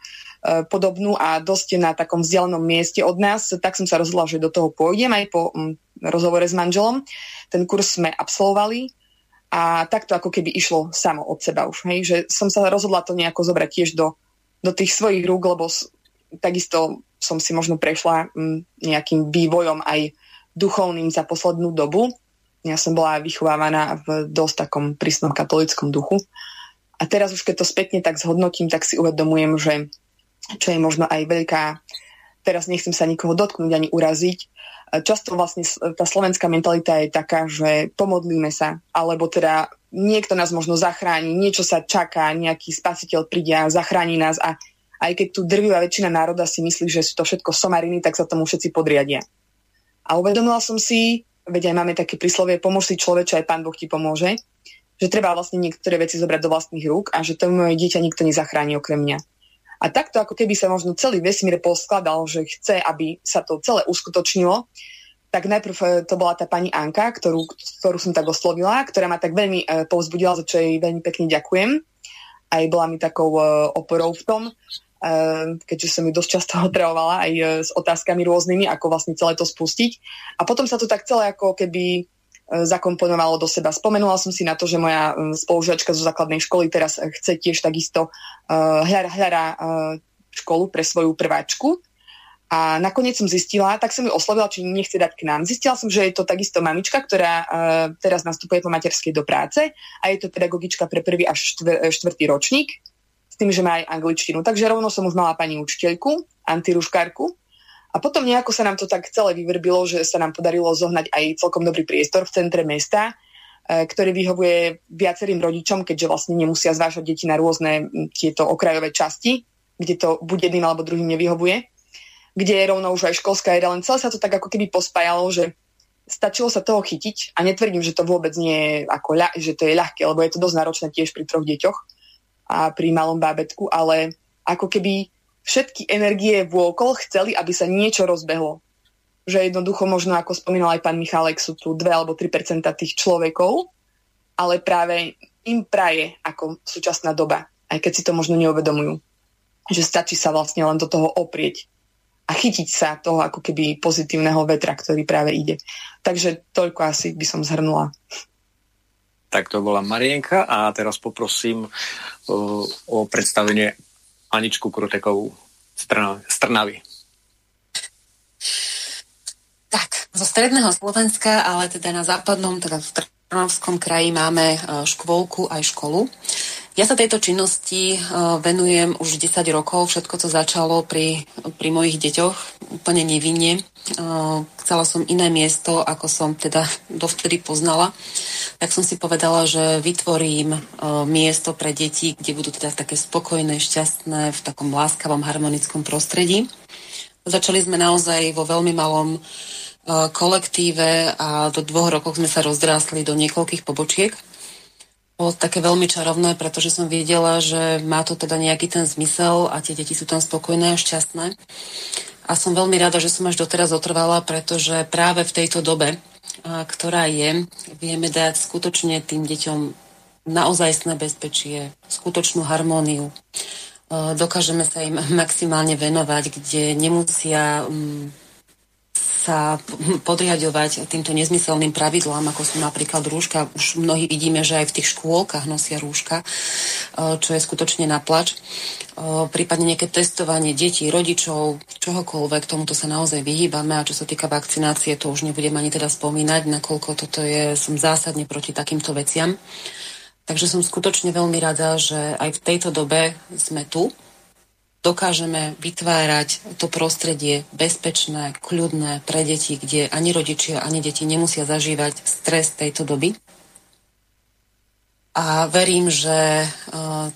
podobnú a dosť na takom vzdialenom mieste od nás, tak som sa rozhodla, že do toho pôjdem aj po mm, rozhovore s manželom. Ten kurz sme absolvovali a takto ako keby išlo samo od seba už. Hej? Že som sa rozhodla to nejako zobrať tiež do do tých svojich rúk, lebo takisto som si možno prešla nejakým vývojom aj duchovným za poslednú dobu. Ja som bola vychovávaná v dosť takom prísnom katolickom duchu. A teraz už keď to spätne tak zhodnotím, tak si uvedomujem, že čo je možno aj veľká, teraz nechcem sa nikoho dotknúť ani uraziť, často vlastne tá slovenská mentalita je taká, že pomodlíme sa, alebo teda niekto nás možno zachráni, niečo sa čaká, nejaký spasiteľ príde a zachráni nás a aj keď tu drvivá väčšina národa si myslí, že sú to všetko somariny, tak sa tomu všetci podriadia. A uvedomila som si, veď aj máme také príslovie, pomôž si človeče, aj pán Boh ti pomôže, že treba vlastne niektoré veci zobrať do vlastných rúk a že to moje dieťa nikto nezachráni okrem mňa. A takto ako keby sa možno celý vesmír poskladal, že chce, aby sa to celé uskutočnilo, tak najprv e, to bola tá pani Anka, ktorú, ktorú som tak oslovila, ktorá ma tak veľmi uh, povzbudila, za čo jej veľmi pekne ďakujem. Aj bola mi takou uh, oporou v tom, uh, keďže som ju dosť často otravovala aj uh, s otázkami rôznymi, ako vlastne celé to spustiť. A potom sa to tak celé ako keby zakomponovalo do seba. Spomenula som si na to, že moja spolužiačka zo základnej školy teraz chce tiež takisto hľadá, hľadá školu pre svoju prváčku. A nakoniec som zistila, tak som ju oslovila, či nechce dať k nám. Zistila som, že je to takisto mamička, ktorá uh, teraz nastupuje po materskej do práce a je to pedagogička pre prvý až štvr, štvrtý ročník s tým, že má aj angličtinu. Takže rovno som už mala pani učiteľku, antiruškárku a potom nejako sa nám to tak celé vyvrbilo, že sa nám podarilo zohnať aj celkom dobrý priestor v centre mesta, e, ktorý vyhovuje viacerým rodičom, keďže vlastne nemusia zvážať deti na rôzne tieto okrajové časti, kde to buď jedným alebo druhým nevyhovuje, kde je rovno už aj školská jeda, len celé sa to tak ako keby pospájalo, že stačilo sa toho chytiť a netvrdím, že to vôbec nie je ako ľa, že to je ľahké, lebo je to dosť náročné tiež pri troch deťoch a pri malom bábetku, ale ako keby všetky energie vôkol chceli, aby sa niečo rozbehlo. Že jednoducho možno, ako spomínal aj pán Michalek, sú tu 2 alebo 3 tých človekov, ale práve im praje ako súčasná doba, aj keď si to možno neuvedomujú. Že stačí sa vlastne len do toho oprieť a chytiť sa toho ako keby pozitívneho vetra, ktorý práve ide. Takže toľko asi by som zhrnula. Tak to bola Marienka a teraz poprosím o, o predstavenie Aničku Krutekovú z Trnavy. Tak, zo stredného Slovenska, ale teda na západnom, teda v Trnavskom kraji máme e, škôlku aj školu. Ja sa tejto činnosti uh, venujem už 10 rokov. Všetko to začalo pri, pri mojich deťoch úplne nevinne. Uh, chcela som iné miesto, ako som teda dovtedy poznala. Tak som si povedala, že vytvorím uh, miesto pre deti, kde budú teda také spokojné, šťastné, v takom láskavom, harmonickom prostredí. Začali sme naozaj vo veľmi malom kolektíve a do dvoch rokov sme sa rozdrásli do niekoľkých pobočiek bolo také veľmi čarovné, pretože som videla, že má to teda nejaký ten zmysel a tie deti sú tam spokojné a šťastné. A som veľmi rada, že som až doteraz otrvala, pretože práve v tejto dobe, ktorá je, vieme dať skutočne tým deťom naozajstné bezpečie, skutočnú harmóniu. Dokážeme sa im maximálne venovať, kde nemusia mm, sa podriadovať týmto nezmyselným pravidlám, ako sú napríklad rúška. Už mnohí vidíme, že aj v tých škôlkach nosia rúška, e, čo je skutočne naplač. E, prípadne nejaké testovanie detí, rodičov, čohokoľvek, tomuto sa naozaj vyhýbame a čo sa týka vakcinácie, to už nebudem ani teda spomínať, nakoľko toto je, som zásadne proti takýmto veciam. Takže som skutočne veľmi rada, že aj v tejto dobe sme tu, dokážeme vytvárať to prostredie bezpečné, kľudné pre deti, kde ani rodičia, ani deti nemusia zažívať stres tejto doby. A verím, že uh,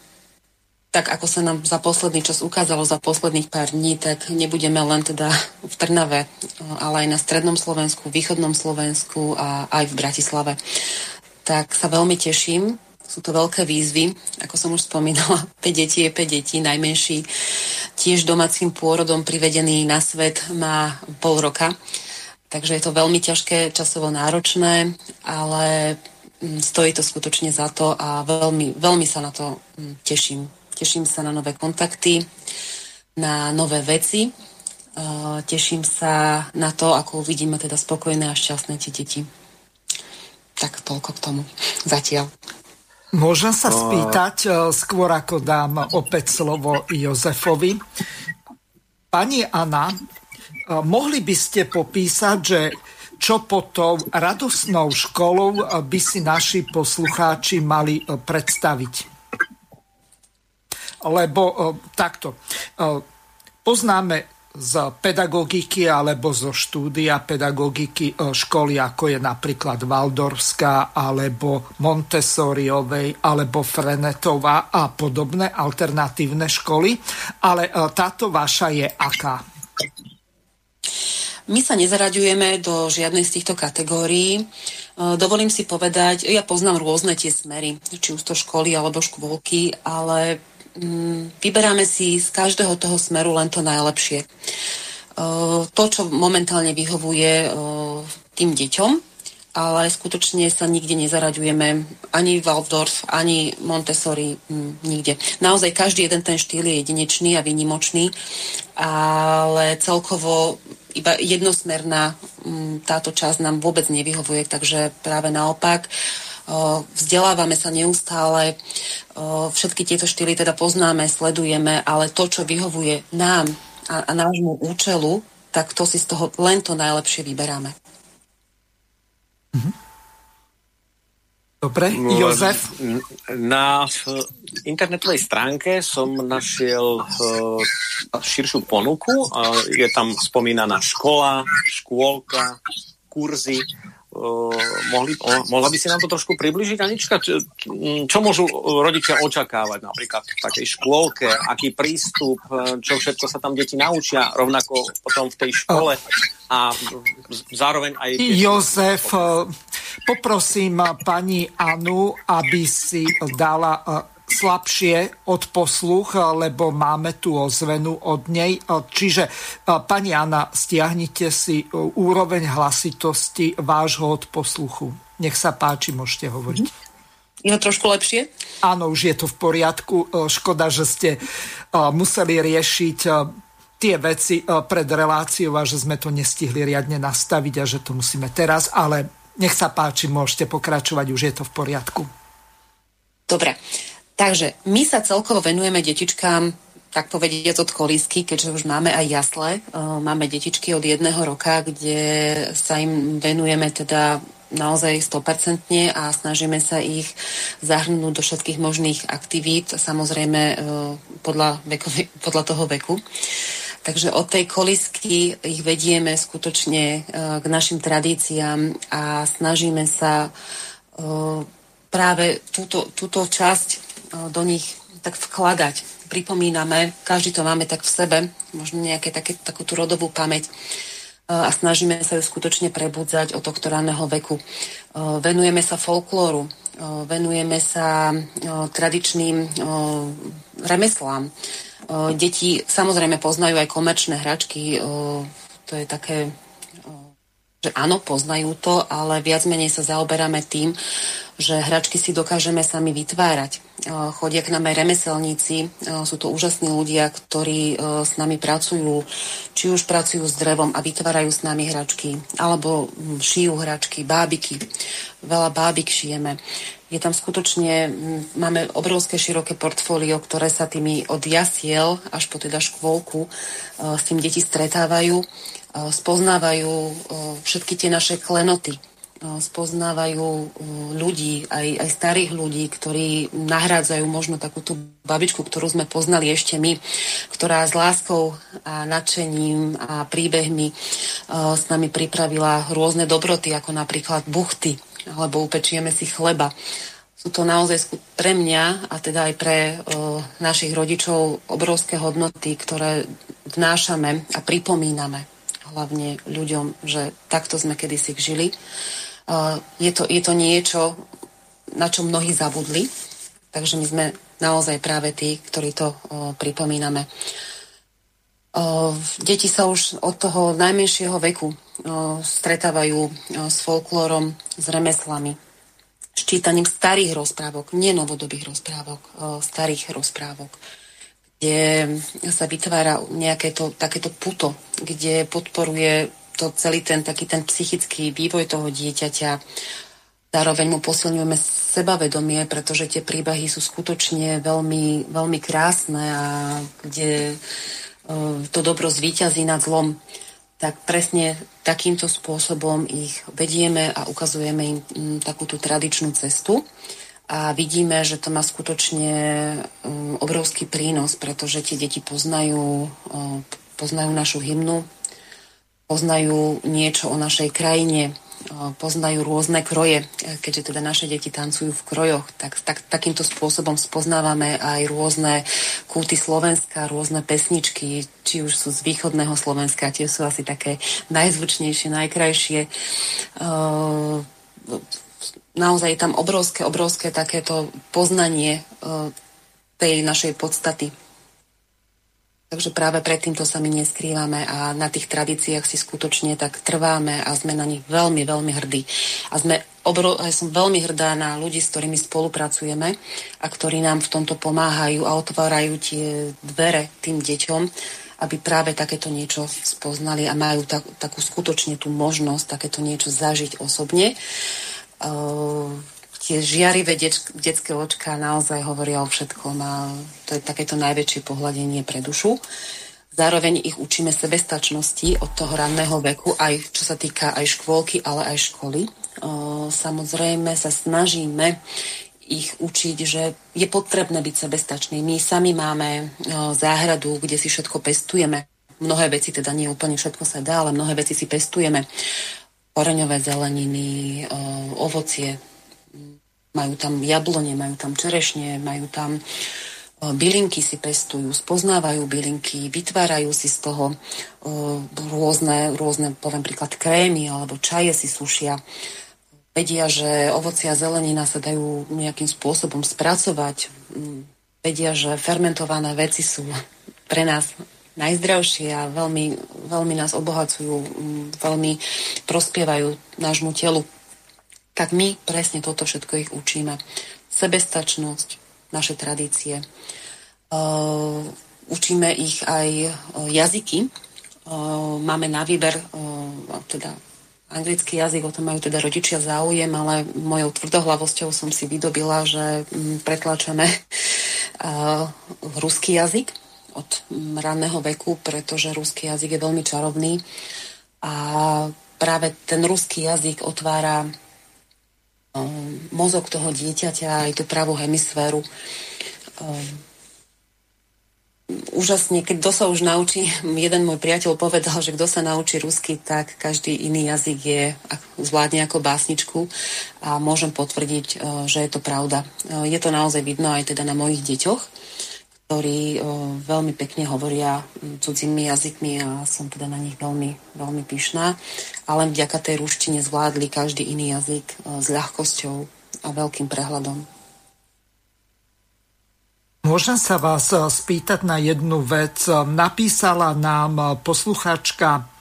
tak ako sa nám za posledný čas ukázalo, za posledných pár dní, tak nebudeme len teda v Trnave, uh, ale aj na strednom Slovensku, východnom Slovensku a aj v Bratislave. Tak sa veľmi teším sú to veľké výzvy, ako som už spomínala, 5 detí je 5 detí, najmenší tiež domácim pôrodom privedený na svet má pol roka. Takže je to veľmi ťažké, časovo náročné, ale mm, stojí to skutočne za to a veľmi, veľmi sa na to mm, teším. Teším sa na nové kontakty, na nové veci. Teším sa na to, ako uvidíme teda spokojné a šťastné tie deti. Tak toľko k tomu zatiaľ. Môžem sa spýtať, e, skôr ako dám opäť slovo Jozefovi. Pani Anna, mohli by ste popísať, že čo pod tou radosnou školou by si naši poslucháči mali predstaviť? Lebo takto, poznáme z pedagogiky alebo zo štúdia pedagogiky e, školy, ako je napríklad Valdorská alebo Montessoriovej alebo Frenetová a podobné alternatívne školy. Ale e, táto vaša je aká? My sa nezaraďujeme do žiadnej z týchto kategórií. E, dovolím si povedať, ja poznám rôzne tie smery, či už to školy alebo škôlky, ale vyberáme si z každého toho smeru len to najlepšie. To, čo momentálne vyhovuje tým deťom, ale skutočne sa nikde nezaraďujeme ani Waldorf, ani Montessori, mm, nikde. Naozaj každý jeden ten štýl je jedinečný a vynimočný, ale celkovo iba jednosmerná mm, táto časť nám vôbec nevyhovuje, takže práve naopak vzdelávame sa neustále, všetky tieto štýly teda poznáme, sledujeme, ale to, čo vyhovuje nám a, a nášmu účelu, tak to si z toho len to najlepšie vyberáme. Mhm. Dobre, no, Jozef? Na internetovej stránke som našiel širšiu ponuku. Je tam spomínaná škola, škôlka, kurzy Uh, mohli, oh, mohla by si nám to trošku približiť, Anička? Čo, čo môžu rodičia očakávať napríklad v takej škôlke? Aký prístup? Čo všetko sa tam deti naučia? Rovnako potom v tej škole a zároveň aj... Jozef, poprosím pani Anu, aby si dala slabšie od posluch, lebo máme tu ozvenu od nej. Čiže, pani Anna, stiahnite si úroveň hlasitosti vášho posluchu. Nech sa páči, môžete hovoriť. Je to trošku lepšie? Áno, už je to v poriadku. Škoda, že ste museli riešiť tie veci pred reláciou a že sme to nestihli riadne nastaviť a že to musíme teraz, ale nech sa páči, môžete pokračovať, už je to v poriadku. Dobre. Takže my sa celkovo venujeme detičkám tak povediať od kolísky, keďže už máme aj jasle. Máme detičky od jedného roka, kde sa im venujeme teda naozaj 100% a snažíme sa ich zahrnúť do všetkých možných aktivít, samozrejme podľa, vekovi, podľa toho veku. Takže od tej kolisky ich vedieme skutočne k našim tradíciám a snažíme sa práve túto, túto časť do nich tak vkladať. Pripomíname, každý to máme tak v sebe, možno nejaké také, takú tú rodovú pamäť a snažíme sa ju skutočne prebudzať od tohto raného veku. Venujeme sa folklóru, venujeme sa tradičným remeslám. Deti samozrejme poznajú aj komerčné hračky, to je také že áno, poznajú to, ale viac menej sa zaoberáme tým, že hračky si dokážeme sami vytvárať. Chodia k nám aj remeselníci, sú to úžasní ľudia, ktorí s nami pracujú, či už pracujú s drevom a vytvárajú s nami hračky, alebo šijú hračky, bábiky. Veľa bábik šijeme. Je tam skutočne, máme obrovské široké portfólio, ktoré sa tými od jasiel až po teda škôlku s tým deti stretávajú spoznávajú všetky tie naše klenoty, spoznávajú ľudí, aj, aj starých ľudí, ktorí nahrádzajú možno takú tú babičku, ktorú sme poznali ešte my, ktorá s láskou a nadšením a príbehmi s nami pripravila rôzne dobroty, ako napríklad buchty, alebo upečieme si chleba. Sú to naozaj pre mňa a teda aj pre našich rodičov obrovské hodnoty, ktoré vnášame a pripomíname hlavne ľuďom, že takto sme kedysi žili. Je to, je to niečo, na čo mnohí zabudli, takže my sme naozaj práve tí, ktorí to pripomíname. Deti sa už od toho najmenšieho veku stretávajú s folklórom, s remeslami, s čítaním starých rozprávok, nenovodobých rozprávok, starých rozprávok kde sa vytvára nejaké to, takéto puto, kde podporuje to celý ten taký ten psychický vývoj toho dieťaťa. Zároveň mu posilňujeme sebavedomie, pretože tie príbehy sú skutočne veľmi, veľmi krásne a kde to dobro zvíťazí nad zlom, tak presne takýmto spôsobom ich vedieme a ukazujeme im takú tú tradičnú cestu a vidíme, že to má skutočne obrovský prínos, pretože tie deti poznajú, poznajú našu hymnu, poznajú niečo o našej krajine, poznajú rôzne kroje, keďže teda naše deti tancujú v krojoch, tak, tak takýmto spôsobom spoznávame aj rôzne kúty Slovenska, rôzne pesničky, či už sú z východného Slovenska, tie sú asi také najzvučnejšie, najkrajšie. Naozaj je tam obrovské, obrovské takéto poznanie tej našej podstaty. Takže práve pred týmto sa my neskrývame a na tých tradíciách si skutočne tak trváme a sme na nich veľmi, veľmi hrdí. A sme obro, ja som veľmi hrdá na ľudí, s ktorými spolupracujeme a ktorí nám v tomto pomáhajú a otvárajú tie dvere tým deťom, aby práve takéto niečo spoznali a majú tak, takú skutočne tú možnosť takéto niečo zažiť osobne. Uh, tie žiarivé detské očka naozaj hovoria o všetkom a to je takéto najväčšie pohľadenie pre dušu. Zároveň ich učíme sebestačnosti od toho ranného veku, aj čo sa týka aj škôlky, ale aj školy. Samozrejme sa snažíme ich učiť, že je potrebné byť sebestačný. My sami máme záhradu, kde si všetko pestujeme. Mnohé veci, teda nie úplne všetko sa dá, ale mnohé veci si pestujeme. Koreňové zeleniny, ovocie, majú tam jablone, majú tam čerešne, majú tam bylinky si pestujú, spoznávajú bylinky, vytvárajú si z toho rôzne, rôzne, poviem príklad, krémy alebo čaje si sušia. Vedia, že ovocia a zelenina sa dajú nejakým spôsobom spracovať. Vedia, že fermentované veci sú pre nás najzdravšie a veľmi, veľmi nás obohacujú, mm, veľmi prospievajú nášmu telu tak my presne toto všetko ich učíme. Sebestačnosť, naše tradície. Učíme ich aj uh, jazyky. Máme na výber teda anglický jazyk, o tom majú teda rodičia záujem, ale mojou tvrdohlavosťou som si vydobila, že um, pretláčame uh, ruský jazyk od ranného veku, pretože ruský jazyk je veľmi čarovný a práve ten ruský jazyk otvára Um, mozog toho dieťaťa, aj tú pravú hemisféru. Um, úžasne, keď kto sa už naučí, jeden môj priateľ povedal, že kto sa naučí rusky, tak každý iný jazyk je, zvládne ako básničku a môžem potvrdiť, uh, že je to pravda. Uh, je to naozaj vidno aj teda na mojich deťoch ktorí veľmi pekne hovoria cudzími jazykmi a som teda na nich veľmi, veľmi pyšná. A len vďaka tej ruštine zvládli každý iný jazyk s ľahkosťou a veľkým prehľadom. Môžem sa vás spýtať na jednu vec. Napísala nám posluchačka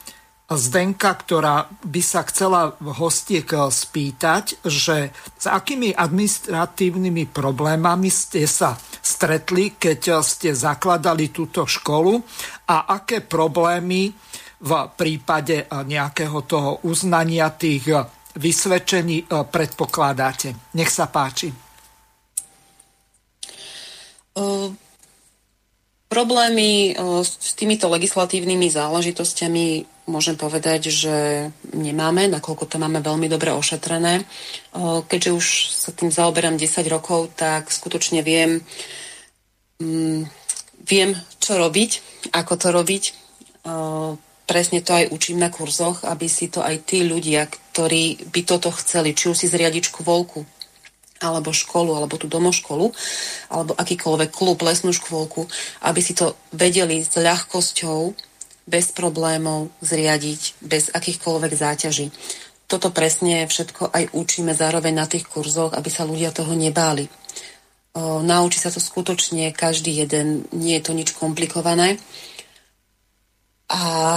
Zdenka, ktorá by sa chcela hostiek spýtať, že s akými administratívnymi problémami ste sa stretli, keď ste zakladali túto školu a aké problémy v prípade nejakého toho uznania tých vysvedčení predpokladáte. Nech sa páči. Problémy s týmito legislatívnymi záležitosťami môžem povedať, že nemáme, nakoľko to máme veľmi dobre ošetrené. Keďže už sa tým zaoberám 10 rokov, tak skutočne viem, mm, viem, čo robiť, ako to robiť. Presne to aj učím na kurzoch, aby si to aj tí ľudia, ktorí by toto chceli, či už si zriadiť škôlku, alebo školu, alebo tú domoškolu, alebo akýkoľvek klub, lesnú škôlku, aby si to vedeli s ľahkosťou bez problémov zriadiť, bez akýchkoľvek záťaží. Toto presne všetko aj učíme zároveň na tých kurzoch, aby sa ľudia toho nebáli. O, naučí sa to skutočne každý jeden, nie je to nič komplikované. A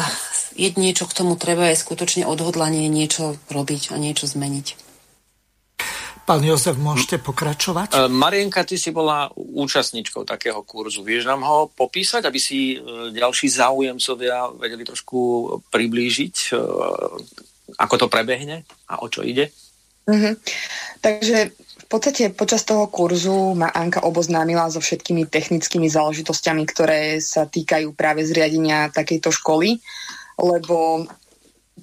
jedine, čo k tomu treba, je skutočne odhodlanie niečo robiť a niečo zmeniť. Pán Jozef, môžete pokračovať? E, Marienka, ty si bola účastníčkou takého kurzu. Vieš nám ho popísať, aby si e, ďalší záujemcovia vedeli trošku priblížiť, e, ako to prebehne a o čo ide? Mm-hmm. Takže v podstate počas toho kurzu ma Anka oboznámila so všetkými technickými záležitosťami, ktoré sa týkajú práve zriadenia takejto školy, lebo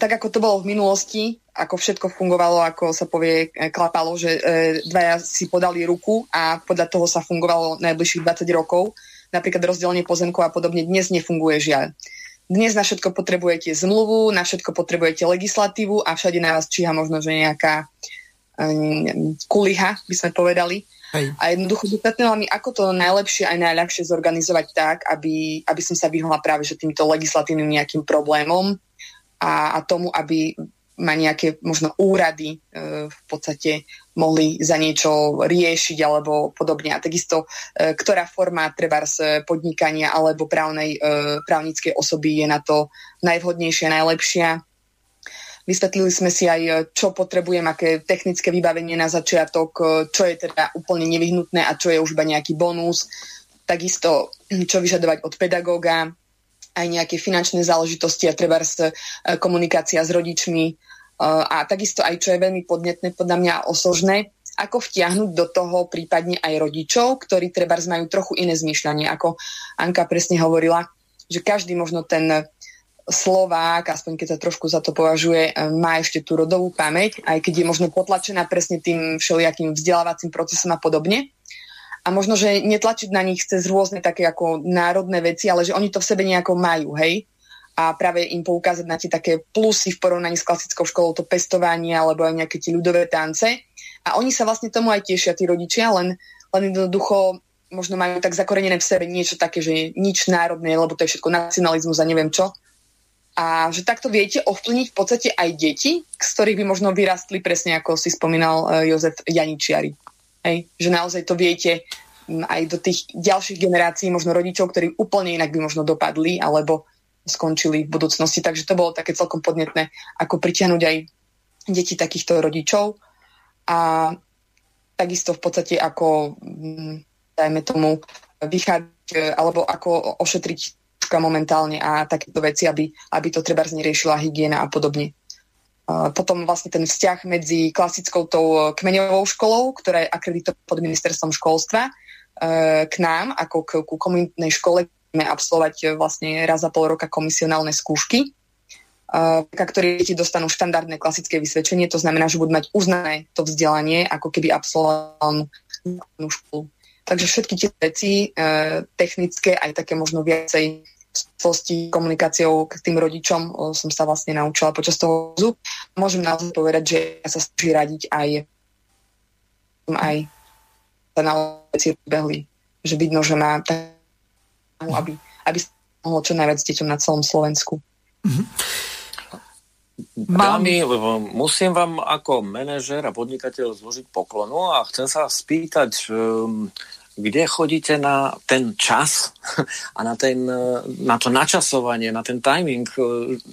tak ako to bolo v minulosti, ako všetko fungovalo, ako sa povie, e, klapalo, že e, dvaja si podali ruku a podľa toho sa fungovalo najbližších 20 rokov, napríklad rozdelenie pozemkov a podobne, dnes nefunguje žiaľ. Dnes na všetko potrebujete zmluvu, na všetko potrebujete legislatívu a všade na vás číha možno, že nejaká um, kuliha, by sme povedali. Hej. A jednoducho vypetnila mi, ako to najlepšie aj najľahšie zorganizovať tak, aby, aby som sa vyhla práve že týmto legislatívnym nejakým problémom a, a tomu, aby ma nejaké možno úrady e, v podstate mohli za niečo riešiť alebo podobne. A takisto, e, ktorá forma treba z podnikania alebo právnej, e, právnickej osoby je na to najvhodnejšia, najlepšia. Vysvetlili sme si aj, čo potrebujem, aké technické vybavenie na začiatok, e, čo je teda úplne nevyhnutné a čo je už iba nejaký bonus. Takisto, čo vyžadovať od pedagóga, aj nejaké finančné záležitosti a treba komunikácia s rodičmi, a takisto aj, čo je veľmi podnetné, podľa mňa osožné, ako vtiahnuť do toho prípadne aj rodičov, ktorí treba majú trochu iné zmýšľanie, ako Anka presne hovorila, že každý možno ten Slovák, aspoň keď sa trošku za to považuje, má ešte tú rodovú pamäť, aj keď je možno potlačená presne tým všelijakým vzdelávacím procesom a podobne. A možno, že netlačiť na nich cez rôzne také ako národné veci, ale že oni to v sebe nejako majú, hej? A práve im poukázať na tie také plusy v porovnaní s klasickou školou, to pestovanie alebo aj nejaké tie ľudové tance. A oni sa vlastne tomu aj tešia, tí rodičia, len, len jednoducho možno majú tak zakorenené v sebe niečo také, že nič národné, lebo to je všetko nacionalizmus a neviem čo. A že takto viete ovplyvniť v podstate aj deti, z ktorých by možno vyrastli presne ako si spomínal uh, Jozef Janičiari. Hej? Že naozaj to viete aj do tých ďalších generácií, možno rodičov, ktorí úplne inak by možno dopadli, alebo skončili v budúcnosti. Takže to bolo také celkom podnetné, ako pritiahnuť aj deti takýchto rodičov. A takisto v podstate ako, mm, dajme tomu, vychádzať alebo ako ošetriť momentálne a takéto veci, aby, aby to treba neriešila hygiena a podobne. Potom vlastne ten vzťah medzi klasickou tou kmeňovou školou, ktorá je akreditovaná pod ministerstvom školstva, e, k nám, ako k, ku komunitnej škole, absolvovať e, vlastne raz za pol roka komisionálne skúšky, uh, ktoré deti dostanú štandardné klasické vysvedčenie, to znamená, že budú mať uznané to vzdelanie, ako keby absolvovanú školu. Takže všetky tie veci, uh, technické, aj také možno viacej súvislosti komunikáciou k tým rodičom uh, som sa vlastne naučila počas toho zub. Môžem naozaj povedať, že ja sa snažím radiť aj aj sa na veci behli. Že vidno, že má aby, aby sa mohlo čo najviac deťom na celom Slovensku. Mm-hmm. Dámy, musím vám ako manažer a podnikateľ zložiť poklonu a chcem sa spýtať, um, kde chodíte na ten čas a na, ten, na to načasovanie, na ten timing,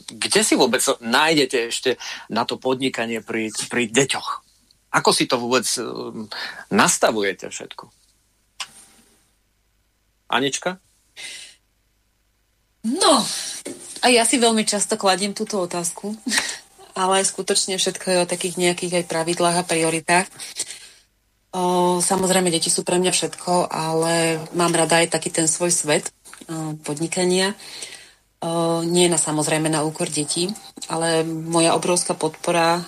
kde si vôbec nájdete ešte na to podnikanie pri, pri deťoch? Ako si to vôbec um, nastavujete všetko? Anička? No, a ja si veľmi často kladiem túto otázku, ale skutočne všetko je o takých nejakých aj pravidlách a prioritách. O, samozrejme, deti sú pre mňa všetko, ale mám rada aj taký ten svoj svet o, podnikania. Nie na samozrejme na úkor detí, ale moja obrovská podpora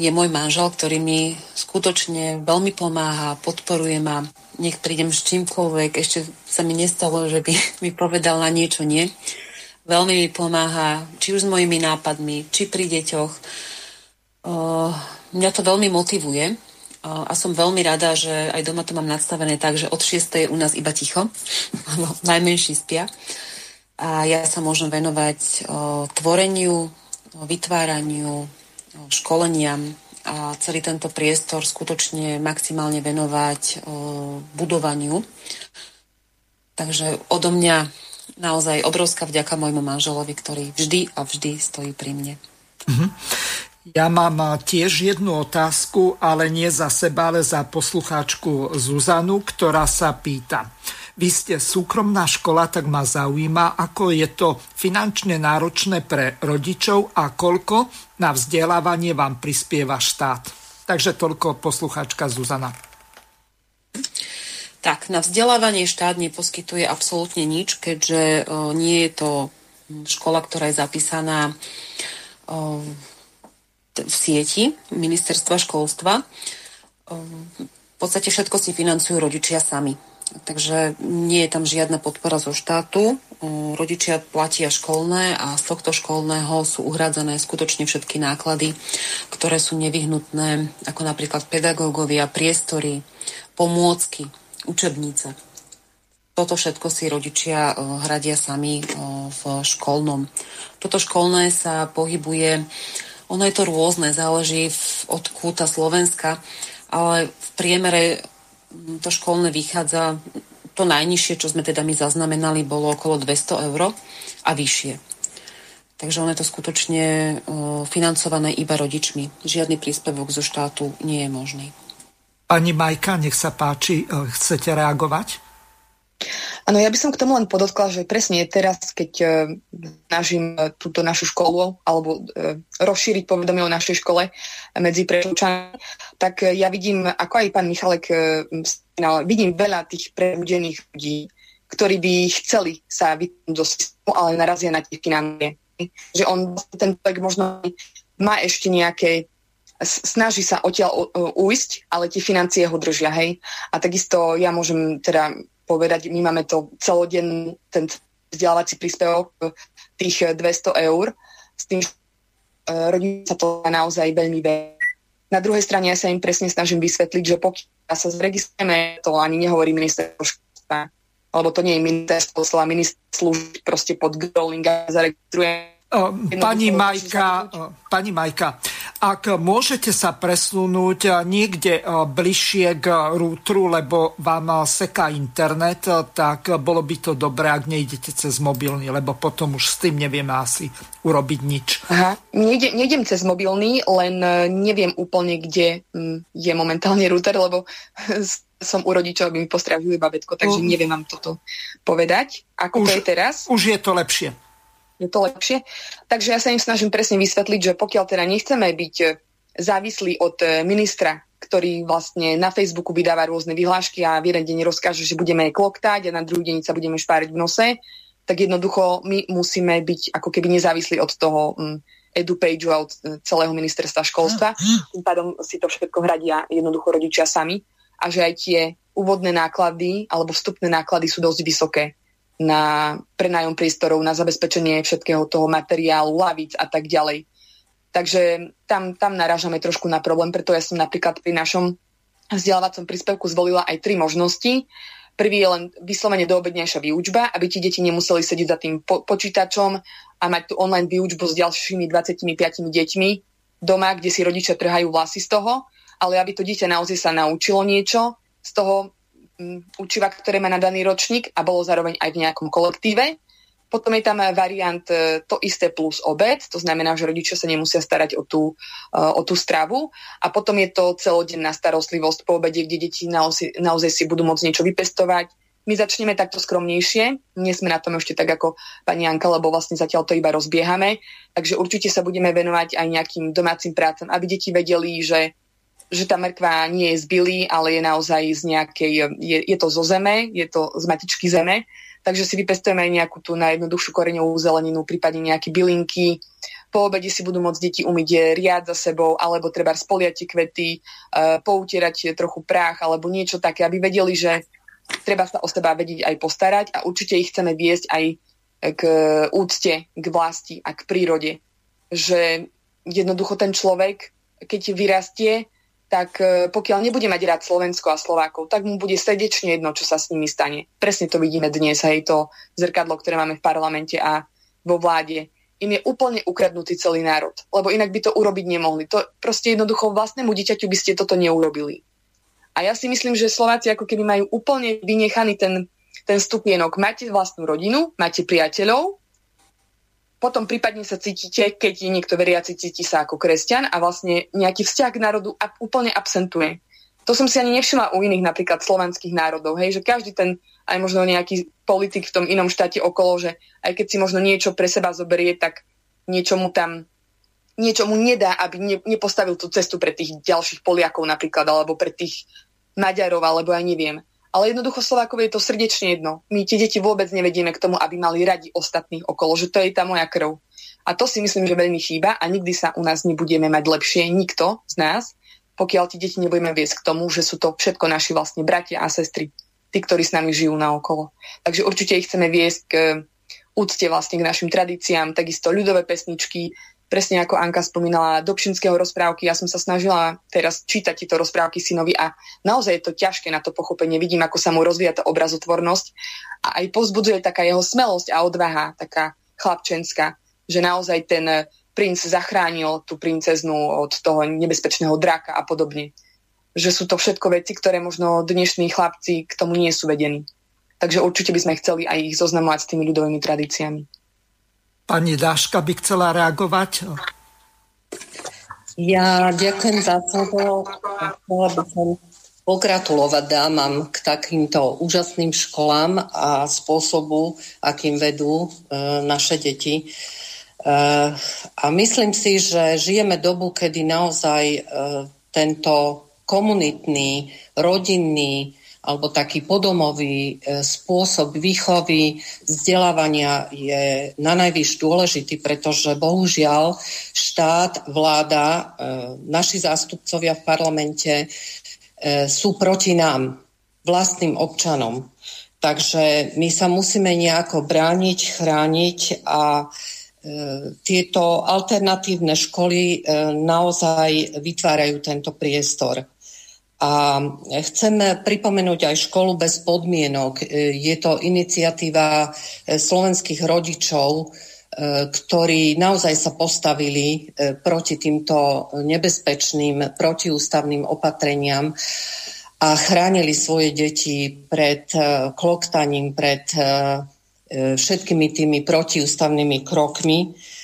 je môj manžel, ktorý mi skutočne veľmi pomáha, podporuje ma, nech prídem s čímkoľvek, ešte sa mi nestalo, že by mi povedal na niečo nie. Veľmi mi pomáha, či už s mojimi nápadmi, či pri deťoch. Mňa to veľmi motivuje a som veľmi rada, že aj doma to mám nadstavené tak, že od 6. je u nás iba ticho, lebo najmenší spia. A ja sa môžem venovať tvoreniu, vytváraniu, školeniam, a celý tento priestor skutočne maximálne venovať budovaniu. Takže odo mňa naozaj obrovská vďaka môjmu manželovi, ktorý vždy a vždy stojí pri mne. Mm-hmm. Ja mám tiež jednu otázku, ale nie za seba, ale za poslucháčku Zuzanu, ktorá sa pýta. Vy ste súkromná škola, tak ma zaujíma, ako je to finančne náročné pre rodičov a koľko na vzdelávanie vám prispieva štát. Takže toľko poslucháčka Zuzana. Tak, na vzdelávanie štát neposkytuje absolútne nič, keďže o, nie je to škola, ktorá je zapísaná o, v sieti ministerstva školstva. O, v podstate všetko si financujú rodičia sami. Takže nie je tam žiadna podpora zo štátu. Rodičia platia školné a z tohto školného sú uhrádzané skutočne všetky náklady, ktoré sú nevyhnutné, ako napríklad pedagógovia, priestory, pomôcky, učebnice. Toto všetko si rodičia hradia sami v školnom. Toto školné sa pohybuje, ono je to rôzne, záleží od kúta Slovenska, ale v priemere to školné vychádza, to najnižšie, čo sme teda my zaznamenali, bolo okolo 200 eur a vyššie. Takže ono je to skutočne financované iba rodičmi. Žiadny príspevok zo štátu nie je možný. Pani Majka, nech sa páči, e, chcete reagovať? Áno, ja by som k tomu len podotkla, že presne teraz, keď uh, snažím uh, túto našu školu alebo uh, rozšíriť povedomie o našej škole medzi prečúčami, tak uh, ja vidím, ako aj pán Michalek uh, vidím veľa tých prebudených ľudí, ktorí by chceli sa vytnúť do systému, ale narazia na tie financie. Že on, ten človek možno má ešte nejaké snaží sa odtiaľ ujsť, ale tie financie ho držia, hej. A takisto ja môžem teda povedať, my máme to celodenný ten vzdelávací príspevok tých 200 eur, s tým, že rodina sa to naozaj veľmi veľa. Na druhej strane ja sa im presne snažím vysvetliť, že pokiaľ sa zregistrujeme, to ani nehovorí ministerstvo školstva, alebo to nie je ministerstvo, slova minister slúži proste pod growling a zaregistrujeme Pani Majka, pani Majka, ak môžete sa presunúť niekde bližšie k rútru, lebo vám seká internet, tak bolo by to dobré, ak nejdete cez mobilný, lebo potom už s tým nevieme asi urobiť nič. Aha, nejdem, nejdem cez mobilný, len neviem úplne, kde mm, je momentálne router, lebo som u rodičov, aby mi postrážili babetko, takže neviem vám toto povedať. Ako už, to je teraz? Už je to lepšie je to lepšie. Takže ja sa im snažím presne vysvetliť, že pokiaľ teda nechceme byť e, závislí od e, ministra, ktorý vlastne na Facebooku vydáva rôzne vyhlášky a v jeden deň rozkáže, že budeme kloktať a na druhý deň sa budeme špáriť v nose, tak jednoducho my musíme byť ako keby nezávislí od toho um, EduPage a od e, celého ministerstva školstva. Tým pádom si to všetko hradia jednoducho rodičia sami a že aj tie úvodné náklady alebo vstupné náklady sú dosť vysoké na prenájom priestorov, na zabezpečenie všetkého toho materiálu, lavíc a tak ďalej. Takže tam, tam narážame trošku na problém, preto ja som napríklad pri našom vzdelávacom príspevku zvolila aj tri možnosti. Prvý je len vyslovene doobednejšia výučba, aby ti deti nemuseli sedieť za tým po- počítačom a mať tú online výučbu s ďalšími 25 deťmi doma, kde si rodičia trhajú vlasy z toho, ale aby to dieťa naozaj sa naučilo niečo z toho učiva, ktoré má na daný ročník a bolo zároveň aj v nejakom kolektíve. Potom je tam variant e, to isté plus obed, to znamená, že rodičia sa nemusia starať o tú, e, o tú stravu. A potom je to celodenná starostlivosť po obede, kde deti naozaj, naozaj si budú môcť niečo vypestovať. My začneme takto skromnejšie, nie sme na tom ešte tak ako pani Janka, lebo vlastne zatiaľ to iba rozbiehame. Takže určite sa budeme venovať aj nejakým domácim prácam, aby deti vedeli, že že tá mrkva nie je z bily, ale je naozaj z nejakej, je, je to zo zeme, je to z matičky zeme, takže si vypestujeme aj nejakú tú najjednoduchšiu koreňovú zeleninu, prípadne nejaké bylinky. Po obede si budú môcť deti umyť riad za sebou, alebo treba spoliať kvety, uh, poutierať trochu prach, alebo niečo také, aby vedeli, že treba sa o seba vedieť aj postarať a určite ich chceme viesť aj k úcte, k vlasti a k prírode. Že jednoducho ten človek, keď vyrastie, tak e, pokiaľ nebude mať rád Slovensko a Slovákov, tak mu bude srdečne jedno, čo sa s nimi stane. Presne to vidíme dnes, hej, to zrkadlo, ktoré máme v parlamente a vo vláde. Im je úplne ukradnutý celý národ, lebo inak by to urobiť nemohli. To proste jednoducho vlastnému dieťaťu by ste toto neurobili. A ja si myslím, že Slováci ako keby majú úplne vynechaný ten, ten stupienok. Máte vlastnú rodinu, máte priateľov, potom prípadne sa cítite, keď je niekto veriaci, cíti sa ako kresťan a vlastne nejaký vzťah k národu úplne absentuje. To som si ani nevšimla u iných napríklad slovanských národov, hej, že každý ten, aj možno nejaký politik v tom inom štáte okolo, že aj keď si možno niečo pre seba zoberie, tak niečo mu tam niečo mu nedá, aby ne, nepostavil tú cestu pre tých ďalších Poliakov napríklad, alebo pre tých Maďarov, alebo ja neviem. Ale jednoducho Slovákov je to srdečne jedno. My tie deti vôbec nevedieme k tomu, aby mali radi ostatných okolo, že to je tá moja krv. A to si myslím, že veľmi chýba a nikdy sa u nás nebudeme mať lepšie, nikto z nás, pokiaľ tie deti nebudeme viesť k tomu, že sú to všetko naši vlastne bratia a sestry, tí, ktorí s nami žijú na okolo. Takže určite ich chceme viesť k úcte vlastne k našim tradíciám, takisto ľudové pesničky, presne ako Anka spomínala, Dobšinského rozprávky. Ja som sa snažila teraz čítať tieto rozprávky synovi a naozaj je to ťažké na to pochopenie. Vidím, ako sa mu rozvíja tá obrazotvornosť a aj pozbudzuje taká jeho smelosť a odvaha, taká chlapčenská, že naozaj ten princ zachránil tú princeznu od toho nebezpečného draka a podobne. Že sú to všetko veci, ktoré možno dnešní chlapci k tomu nie sú vedení. Takže určite by sme chceli aj ich zoznamovať s tými ľudovými tradíciami. Pani Dáška by chcela reagovať. Ja ďakujem za to. Chcela by som pogratulovať dámam k takýmto úžasným školám a spôsobu, akým vedú e, naše deti. E, a myslím si, že žijeme dobu, kedy naozaj e, tento komunitný, rodinný, alebo taký podomový e, spôsob výchovy, vzdelávania je na najvyššie dôležitý, pretože bohužiaľ štát, vláda, e, naši zástupcovia v parlamente e, sú proti nám, vlastným občanom. Takže my sa musíme nejako brániť, chrániť a tieto alternatívne školy naozaj vytvárajú tento priestor. A chcem pripomenúť aj školu bez podmienok. Je to iniciatíva e, slovenských rodičov, e, ktorí naozaj sa postavili e, proti týmto nebezpečným protiústavným opatreniam a chránili svoje deti pred kloktaním, pred všetkými tými protiústavnými krokmi E,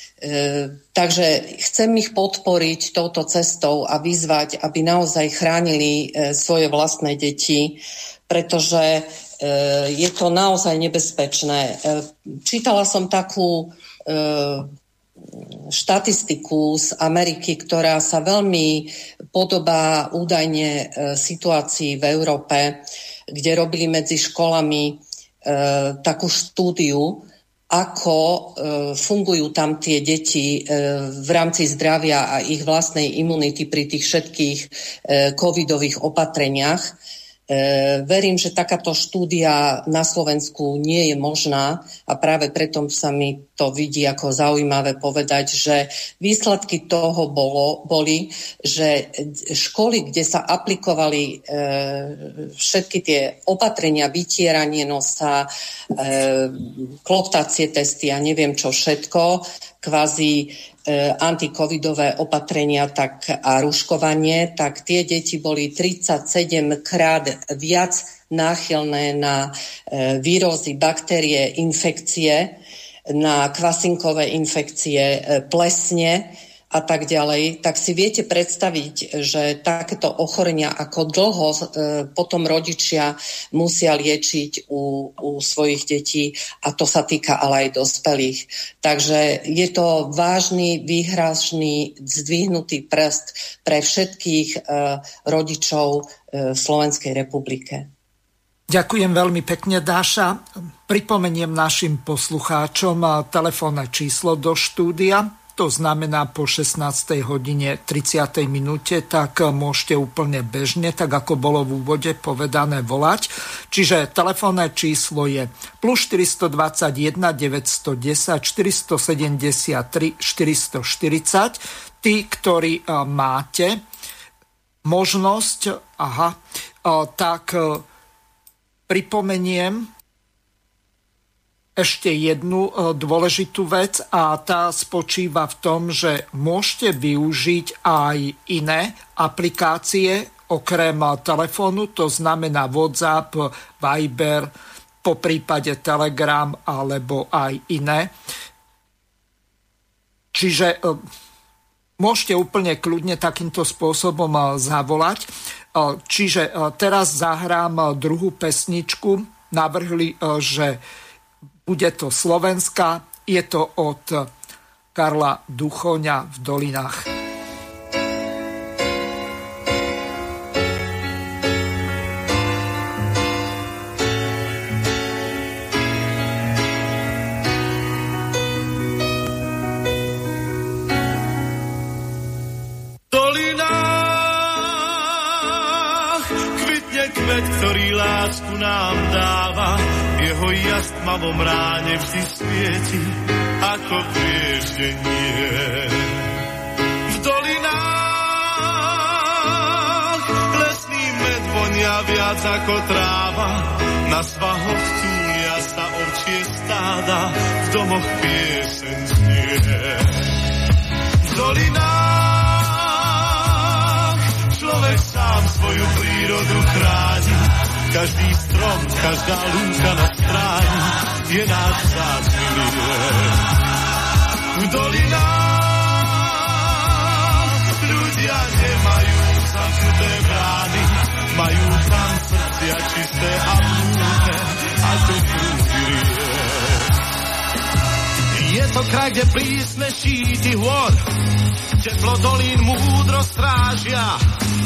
takže chcem ich podporiť touto cestou a vyzvať, aby naozaj chránili e, svoje vlastné deti, pretože e, je to naozaj nebezpečné. Čítala som takú štatistiku z Ameriky, ktorá sa veľmi podobá údajne situácii v Európe, kde robili medzi školami takú štúdiu, ako e, fungujú tam tie deti e, v rámci zdravia a ich vlastnej imunity pri tých všetkých e, covidových opatreniach. E, verím, že takáto štúdia na Slovensku nie je možná a práve preto sa mi to vidí ako zaujímavé povedať, že výsledky toho bolo, boli, že školy, kde sa aplikovali e, všetky tie opatrenia, vytieranie nosa, e, kloptacie testy a neviem čo všetko, kvázi antikovidové opatrenia tak, a ruškovanie, tak tie deti boli 37 krát viac náchylné na e, vírozy, baktérie, infekcie, na kvasinkové infekcie, e, plesne a tak ďalej, tak si viete predstaviť, že takéto ochorenia, ako dlho e, potom rodičia musia liečiť u, u svojich detí a to sa týka ale aj dospelých. Takže je to vážny, výhražný, zdvihnutý prst pre všetkých e, rodičov e, v Slovenskej republike. Ďakujem veľmi pekne, Dáša. Pripomeniem našim poslucháčom telefónne číslo do štúdia to znamená po 16. hodine 30. minúte, tak môžete úplne bežne, tak ako bolo v úvode povedané, volať. Čiže telefónne číslo je plus 421 910 473 440. Tí, ktorí e, máte možnosť, aha, e, tak e, pripomeniem, ešte jednu e, dôležitú vec a tá spočíva v tom, že môžete využiť aj iné aplikácie okrem telefónu, to znamená WhatsApp, Viber, po prípade Telegram alebo aj iné. Čiže e, môžete úplne kľudne takýmto spôsobom e, zavolať. Čiže teraz zahrám druhú pesničku. Navrhli, že bude to Slovenska, je to od Karla Duchoňa v Dolinách. Lásku nám dáva, jeho jas tmavom ráne vždy svieti, ako prieždenie. V dolinách lesný med vonia viac ako tráva, na svahoch túlia sa ovčie stáda, v domoch pieseň znie. V dolinách človek sám svoju prírodu chráni, každý strom, každá lúka na stráni je náš vzácný V dolinách ľudia nemajú zamknuté brány, majú tam srdcia čisté a múdne, ako prúdy Je to kraj, kde prísne šíty hôr, teplo dolín múdro strážia,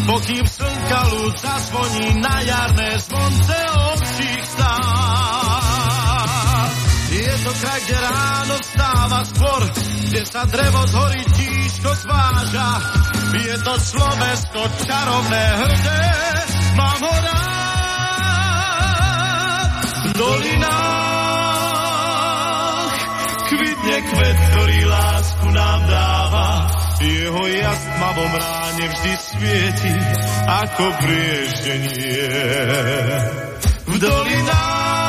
pokým slnka ľud zazvoní na jarné zvonce obcích stát. Je to kraj, kde ráno vstáva skôr, kde sa drevo z hory tížko zváža. Je to Slovensko čarovné hrdé, mám ho rád. V dolinách kvitne kvet, ktorý lásku nám dáva. Jeho jas tmavom ráne vždy svieti ako brieždenie. V dolinách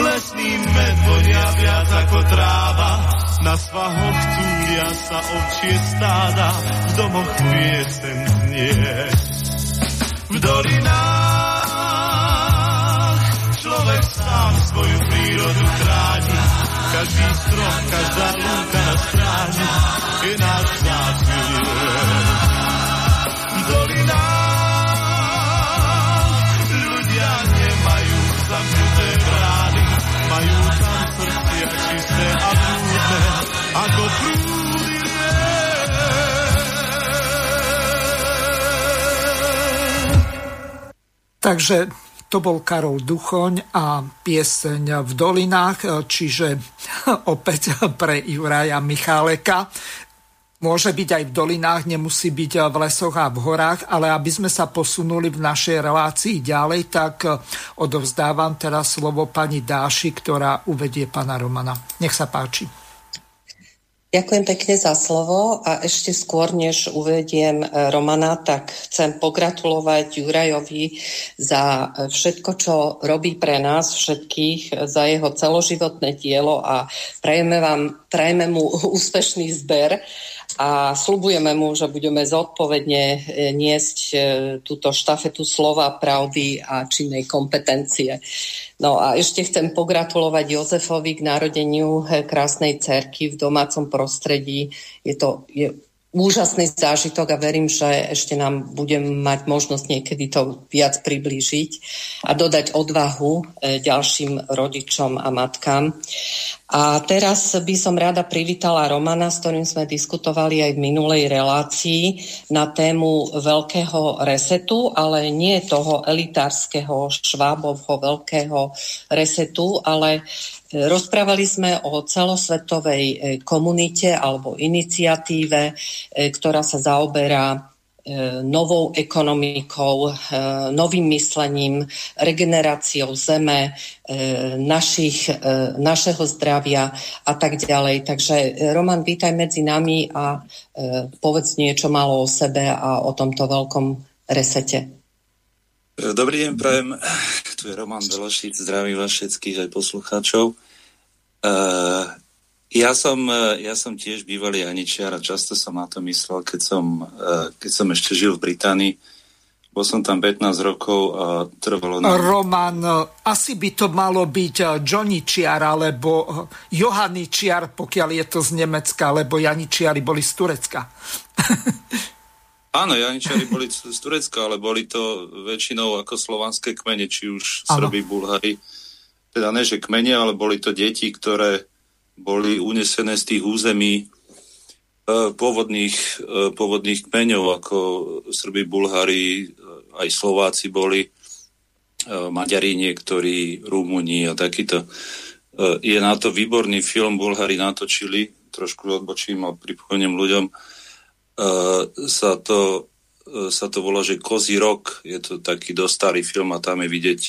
lesný med vonia viac ako tráva, na svahoch túlia sa ovčie stáda, v domoch piesen znie. V dolinách človek sám svoju prírodu chráni, každý strom, každá lúka na stráni je náš vzácný V dolinách ľudia nemajú zamknuté brány, majú tam srdcia čisté a prúdne, ako prúdy Takže to bol Karol Duchoň a pieseň v dolinách, čiže opäť pre Juraja Micháleka. Môže byť aj v dolinách, nemusí byť v lesoch a v horách, ale aby sme sa posunuli v našej relácii ďalej, tak odovzdávam teraz slovo pani Dáši, ktorá uvedie pana Romana. Nech sa páči. Ďakujem pekne za slovo a ešte skôr, než uvediem Romana, tak chcem pogratulovať Jurajovi za všetko, čo robí pre nás všetkých, za jeho celoživotné dielo a prajeme, vám, prajeme mu úspešný zber a slubujeme mu, že budeme zodpovedne e, niesť e, túto štafetu slova, pravdy a činnej kompetencie. No a ešte chcem pogratulovať Jozefovi k narodeniu e, krásnej cerky v domácom prostredí. Je to je úžasný zážitok a verím, že ešte nám budem mať možnosť niekedy to viac priblížiť a dodať odvahu e, ďalším rodičom a matkám. A teraz by som rada privítala Romana, s ktorým sme diskutovali aj v minulej relácii na tému veľkého resetu, ale nie toho elitárskeho švábovho veľkého resetu, ale Rozprávali sme o celosvetovej e, komunite alebo iniciatíve, e, ktorá sa zaoberá e, novou ekonomikou, novým myslením, regeneráciou zeme, našich, našeho zdravia a tak ďalej. Takže Roman, vítaj medzi nami a povedz niečo malo o sebe a o tomto veľkom resete. Dobrý deň, prajem. Tu je Roman Belošic, zdravím vás všetkých aj poslucháčov. Uh, ja som, ja som tiež bývalý Aničiar a často som na to myslel, keď som, uh, keď som ešte žil v Británii. Bol som tam 15 rokov a trvalo... Na... Roman, asi by to malo byť Johnny Čiar alebo Johany Čiar, pokiaľ je to z Nemecka, lebo Janičiari boli z Turecka. Áno, Janičari boli z Turecka, ale boli to väčšinou ako slovanské kmene, či už Srby, Bulhari. Teda ne, že kmene, ale boli to deti, ktoré boli unesené z tých území e, pôvodných, e, pôvodných kmeňov, ako Srby, Bulhari, e, aj Slováci boli, Maďari niektorí, Rumúni a takýto. Je na to výborný film, Bulhari natočili, trošku odbočím a pripomeniem ľuďom, sa to sa to volá, že Kozí rok. Je to taký dosť starý film a tam je vidieť,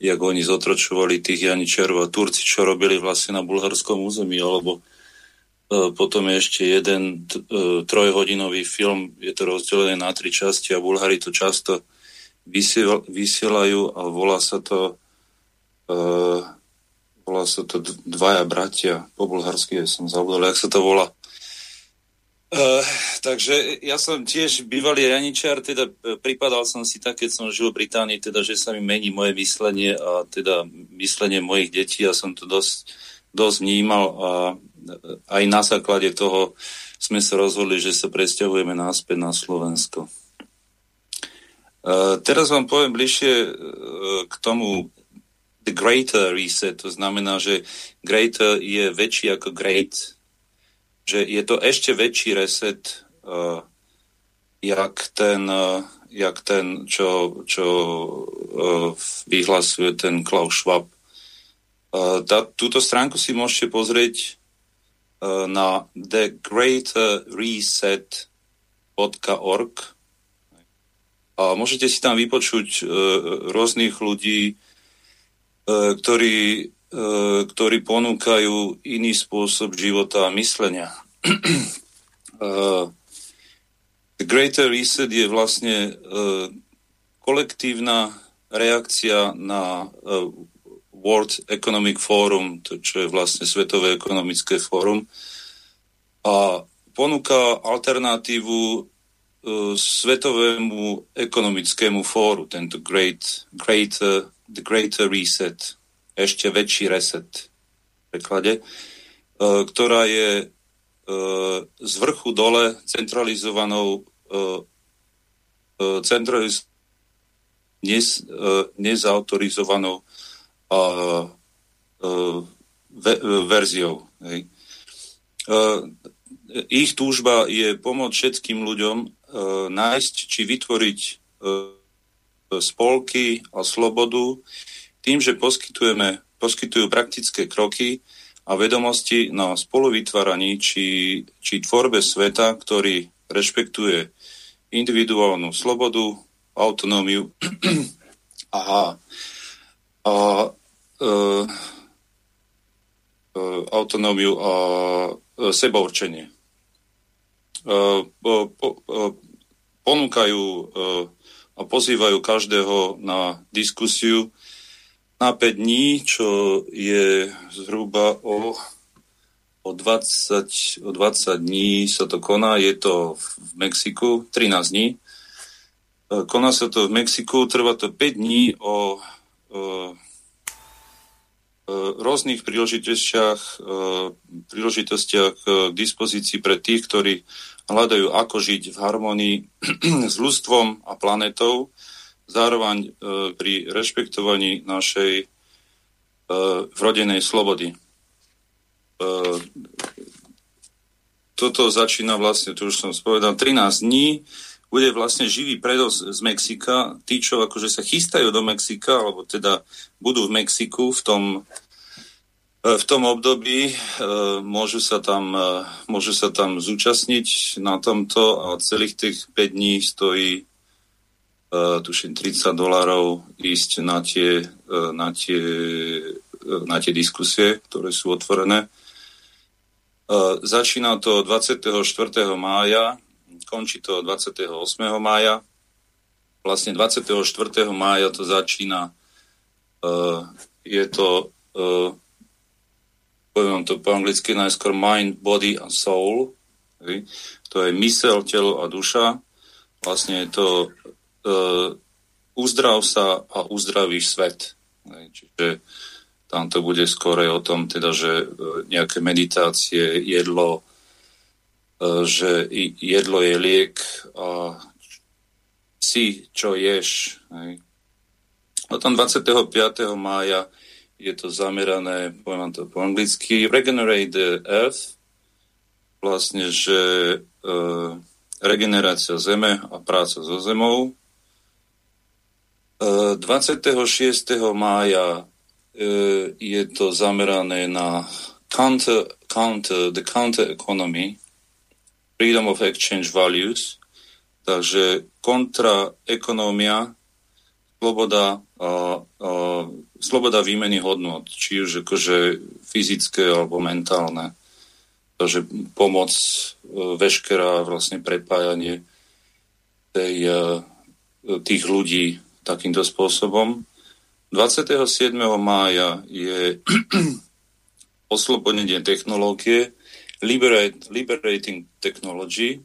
jak oni zotročovali tých Janičerov a Turci, čo robili vlastne na bulharskom území, alebo e, potom je ešte jeden e, trojhodinový film, je to rozdelené na tri časti a Bulhari to často vysiel, vysielajú a volá sa to e, volá sa to Dvaja bratia, po bulharsky som zabudol, jak sa to volá. Uh, takže ja som tiež bývalý raničar, teda e, pripadal som si tak, keď som žil v Británii, teda, že sa mi mení moje myslenie a teda myslenie mojich detí a som to dosť, dosť vnímal a e, aj na základe toho sme sa rozhodli, že sa presťahujeme náspäť na Slovensko. Uh, teraz vám poviem bližšie uh, k tomu the greater reset, to znamená, že greater je väčší ako great, že je to ešte väčší reset, uh, jak ten, uh, jak ten čo, čo uh, vyhlasuje ten Klaus Schwab. Uh, tá, túto stránku si môžete pozrieť uh, na thegreaterreset.org a môžete si tam vypočuť uh, rôznych ľudí, ktorí ktorí ponúkajú iný spôsob života a myslenia. uh, The Greater Reset je vlastne uh, kolektívna reakcia na World Economic Forum, to, čo je vlastne Svetové ekonomické fórum, a ponúka alternatívu Svetovému ekonomickému fóru, tento great, greater, The Greater Reset ešte väčší reset v preklade, e, ktorá je e, z vrchu dole centralizovanou e, centraliz- nes, nezautorizovanou verziou. Hej. Ich túžba je pomôcť všetkým ľuďom nájsť či vytvoriť spolky a slobodu, tým, že poskytujeme, poskytujú praktické kroky a vedomosti na spoluvytváraní či, či tvorbe sveta, ktorý rešpektuje individuálnu slobodu, autonómiu a, a e, e, autonómiu a e, sebaurčenie. E, e, ponúkajú a pozývajú každého na diskusiu na 5 dní, čo je zhruba o, o, 20, o 20 dní sa to koná, je to v Mexiku, 13 dní. E, koná sa to v Mexiku, trvá to 5 dní o, o, o rôznych príležitostiach, e, príležitostiach e, k dispozícii pre tých, ktorí hľadajú, ako žiť v harmonii s ľudstvom a planetou zároveň e, pri rešpektovaní našej e, vrodenej slobody. E, toto začína vlastne, tu už som spovedal, 13 dní, bude vlastne živý predos z Mexika. Tí, čo akože sa chystajú do Mexika, alebo teda budú v Mexiku v tom, v tom období, môžu sa tam, môžu sa tam zúčastniť na tomto a celých tých 5 dní stojí tuším 30 dolárov ísť na tie, uh, na, tie, uh, na tie diskusie, ktoré sú otvorené. Začína to 24. mája, končí to 28. mája. Vlastne 24. mája to začína. Je to, poviem to po anglicky najskôr mind, body a soul. To je mysel, telo a duša. Vlastne je to uzdrav sa a uzdravíš svet. Čiže tam to bude skorej o tom, teda, že uh, nejaké meditácie, jedlo, uh, že jedlo je liek a si, čo ješ. Hej. Potom 25. mája je to zamerané, poviem to po anglicky, Regenerate the Earth, vlastne, že regenerácia Zeme a práca so Zemou, 26. mája e, je to zamerané na counter, counter, the counter economy, freedom of exchange values, Takže kontra ekonómia, sloboda, a, a, sloboda výmeny hodnot, či už akože fyzické alebo mentálne. Takže pomoc, e, veškerá vlastne prepájanie tej, e, tých ľudí takýmto spôsobom. 27. mája je oslobodenie technológie, liberate, liberating technology,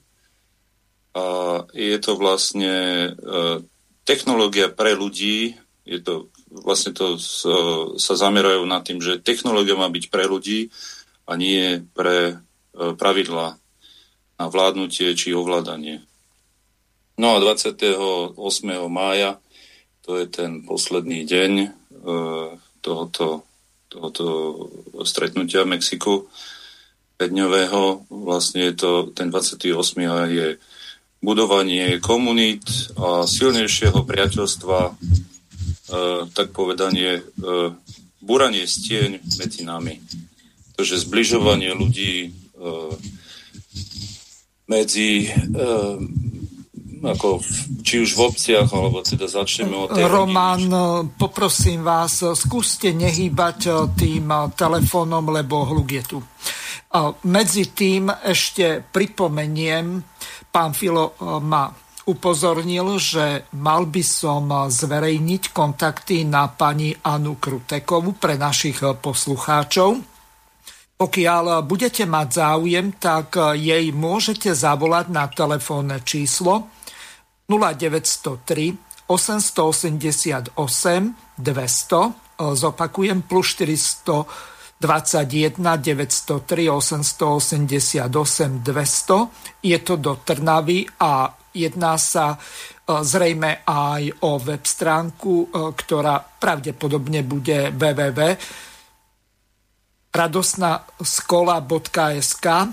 a je to vlastne uh, technológia pre ľudí, je to vlastne to uh, sa zamerajú nad tým, že technológia má byť pre ľudí a nie pre uh, pravidla na vládnutie či ovládanie. No a 28. mája, to je ten posledný deň tohoto, tohoto stretnutia v Mexiku, 5 vlastne je to, ten 28. je budovanie komunít a silnejšieho priateľstva, e, tak povedanie, e, buranie stieň medzi nami. Takže zbližovanie ľudí e, medzi e, ako či už v obciach, alebo teda začneme od tej Roman, hodiny. poprosím vás, skúste nehýbať tým telefónom, lebo hluk je tu. Medzi tým ešte pripomeniem, Pán Filo ma upozornil, že mal by som zverejniť kontakty na pani Anu Krutekovu pre našich poslucháčov. Pokiaľ budete mať záujem, tak jej môžete zavolať na telefónne číslo 0903 888 200, zopakujem, plus 400 21 903 888 200. Je to do Trnavy a jedná sa e, zrejme aj o web stránku, e, ktorá pravdepodobne bude www radosnaskola.sk e,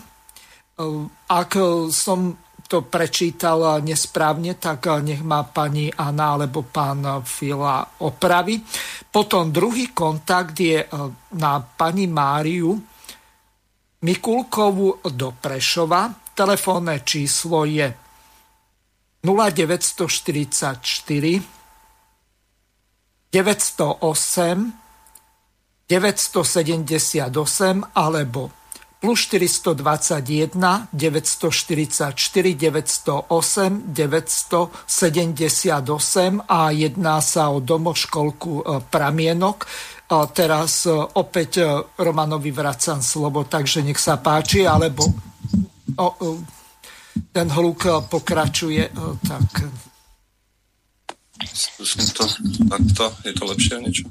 Ak som to prečítal nesprávne, tak nech ma pani Anna alebo pán Fila opravi. Potom druhý kontakt je na pani Máriu Mikulkovu do Prešova. Telefónne číslo je 0944 908 978 alebo plus 421 944 908 978 a jedná sa o domoškolku e, Pramienok. A teraz e, opäť e, Romanovi vracam slovo, takže nech sa páči, alebo o, ten hluk pokračuje, tak... Skúsim to takto, je to lepšie niečo?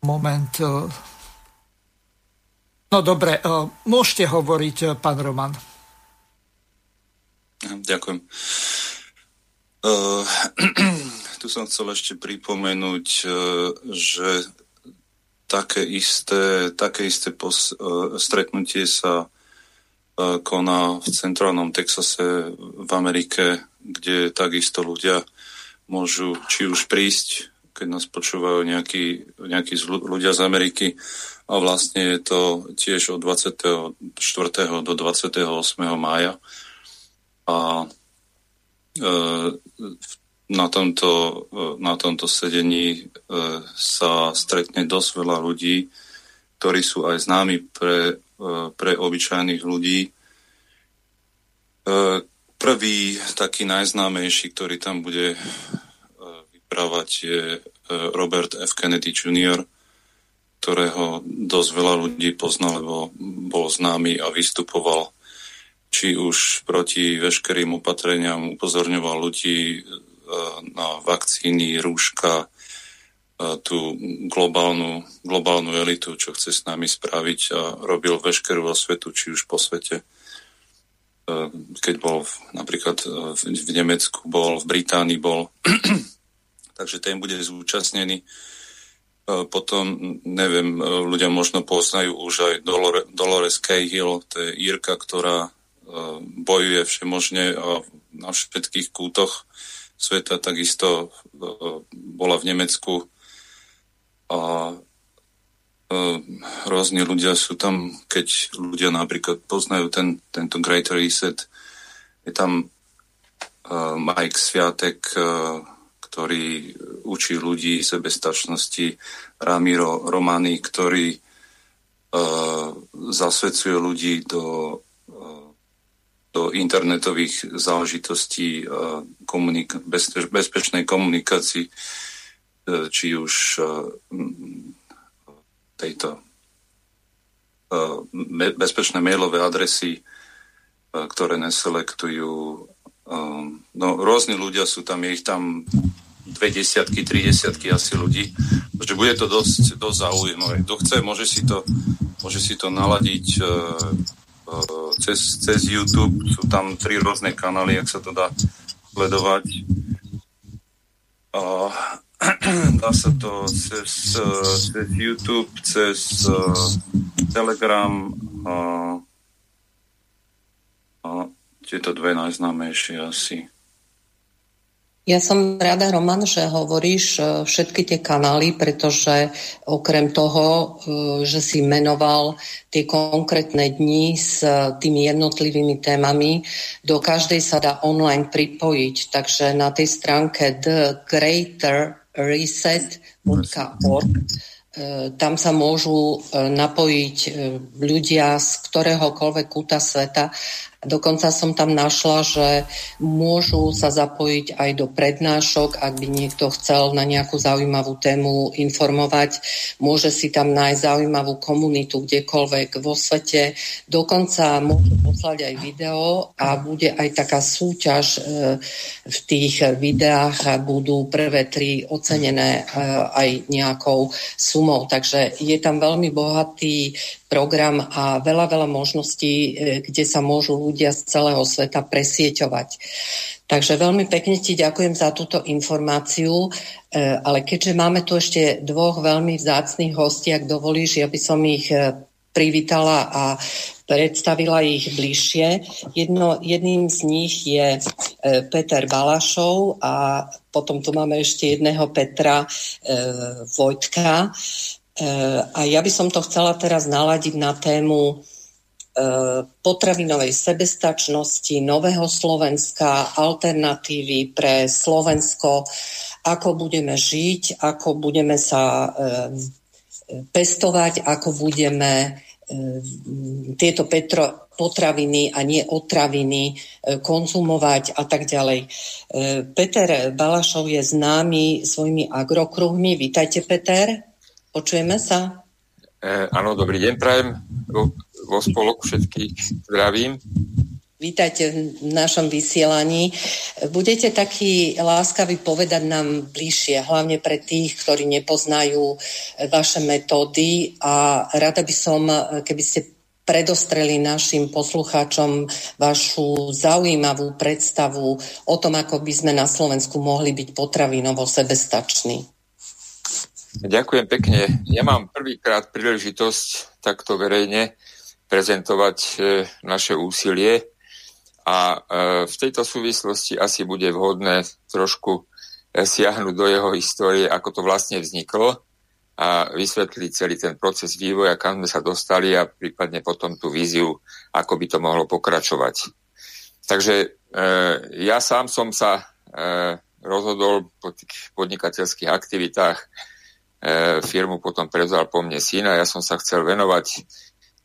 Moment, No dobre, e, môžete hovoriť, e, pán Roman. Ďakujem. Uh, tu som chcel ešte pripomenúť, že také isté, také isté pos, stretnutie sa koná v centrálnom Texase v Amerike, kde takisto ľudia môžu či už prísť, keď nás počúvajú nejakí, nejakí ľudia z Ameriky, a vlastne je to tiež od 24. do 28. mája. A e, na tomto, e, na tomto sedení e, sa stretne dosť veľa ľudí, ktorí sú aj známi pre, e, pre obyčajných ľudí. E, prvý, taký najznámejší, ktorý tam bude e, vyprávať, je e, Robert F. Kennedy Jr., ktorého dosť veľa ľudí pozná, lebo bol známy a vystupoval či už proti veškerým opatreniam upozorňoval ľudí e, na vakcíny, rúška, e, tú globálnu, globálnu elitu, čo chce s nami spraviť a robil veškerú osvetu, či už po svete. E, keď bol napríklad v Nemecku, bol v Británii, bol. Takže ten bude zúčastnený potom, neviem, e, ľudia možno poznajú už aj Dolores, Dolores Cahill, to je Írka, ktorá e, bojuje všemožne na všetkých kútoch sveta, takisto bola v Nemecku. A rôzni ľudia sú tam, keď ľudia napríklad poznajú ten, tento Great Reset, je tam Mike Sviatek, ktorý učí ľudí sebestačnosti, Ramiro Romani, ktorý zasvedcuje ľudí do do internetových záležitostí komunika- bezpeč- bezpečnej komunikácii, e, či už e, tejto e, bezpečné mailové adresy, ktoré neselektujú. No, rôzni ľudia sú tam, je ich tam dve desiatky, tri desiatky asi ľudí. Takže bude to dosť, dosť zaujímavé. Kto chce, môže si to, môže si to naladiť cez, cez YouTube. Sú tam tri rôzne kanály, ak sa to dá sledovať. A dá sa to cez, cez YouTube, cez Telegram tieto dve najznámejšie asi. Ja som rada, Roman, že hovoríš e, všetky tie kanály, pretože okrem toho, e, že si menoval tie konkrétne dni s e, tými jednotlivými témami, do každej sa dá online pripojiť. Takže na tej stránke thegreaterreset.org tam sa môžu napojiť ľudia z ktoréhokoľvek kúta sveta Dokonca som tam našla, že môžu sa zapojiť aj do prednášok, ak by niekto chcel na nejakú zaujímavú tému informovať. Môže si tam nájsť zaujímavú komunitu kdekoľvek vo svete. Dokonca môže poslať aj video a bude aj taká súťaž e, v tých videách budú prvé tri ocenené e, aj nejakou sumou. Takže je tam veľmi bohatý program a veľa, veľa možností, e, kde sa môžu ľudia z celého sveta presieťovať. Takže veľmi pekne ti ďakujem za túto informáciu, e, ale keďže máme tu ešte dvoch veľmi vzácných hostí, ak dovolíš, ja by som ich e, privítala a predstavila ich bližšie. Jedno, jedným z nich je Peter Balašov a potom tu máme ešte jedného Petra e, Vojtka. Eh, a ja by som to chcela teraz naladiť na tému eh, potravinovej sebestačnosti, nového Slovenska, alternatívy pre Slovensko, ako budeme žiť, ako budeme sa eh, pestovať, ako budeme tieto petro, potraviny a nie otraviny konzumovať a tak ďalej. Peter Balašov je známy svojimi agrokruhmi. Vítajte, Peter. Počujeme sa? E, áno, dobrý deň, prajem vo, vo spolok všetkých zdravím. Vítajte v našom vysielaní. Budete takí láskaví povedať nám bližšie, hlavne pre tých, ktorí nepoznajú vaše metódy a rada by som, keby ste predostreli našim poslucháčom vašu zaujímavú predstavu o tom, ako by sme na Slovensku mohli byť potravinovo sebestační. Ďakujem pekne. Ja mám prvýkrát príležitosť takto verejne prezentovať e, naše úsilie a e, v tejto súvislosti asi bude vhodné trošku e, siahnuť do jeho histórie, ako to vlastne vzniklo a vysvetliť celý ten proces vývoja, kam sme sa dostali a prípadne potom tú víziu, ako by to mohlo pokračovať. Takže ja sám som sa rozhodol po tých podnikateľských aktivitách firmu potom prevzal po mne syn a ja som sa chcel venovať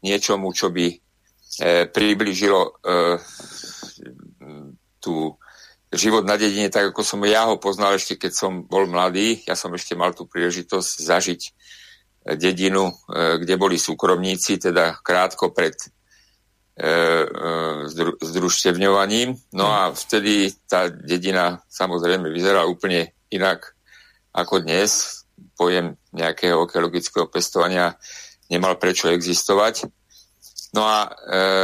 niečomu, čo by e, priblížilo e, tú život na dedine, tak ako som ja ho poznal ešte, keď som bol mladý. Ja som ešte mal tú príležitosť zažiť dedinu, kde boli súkromníci, teda krátko pred združstevňovaním. No a vtedy tá dedina samozrejme vyzerala úplne inak ako dnes pojem nejakého ekologického pestovania nemal prečo existovať. No a e,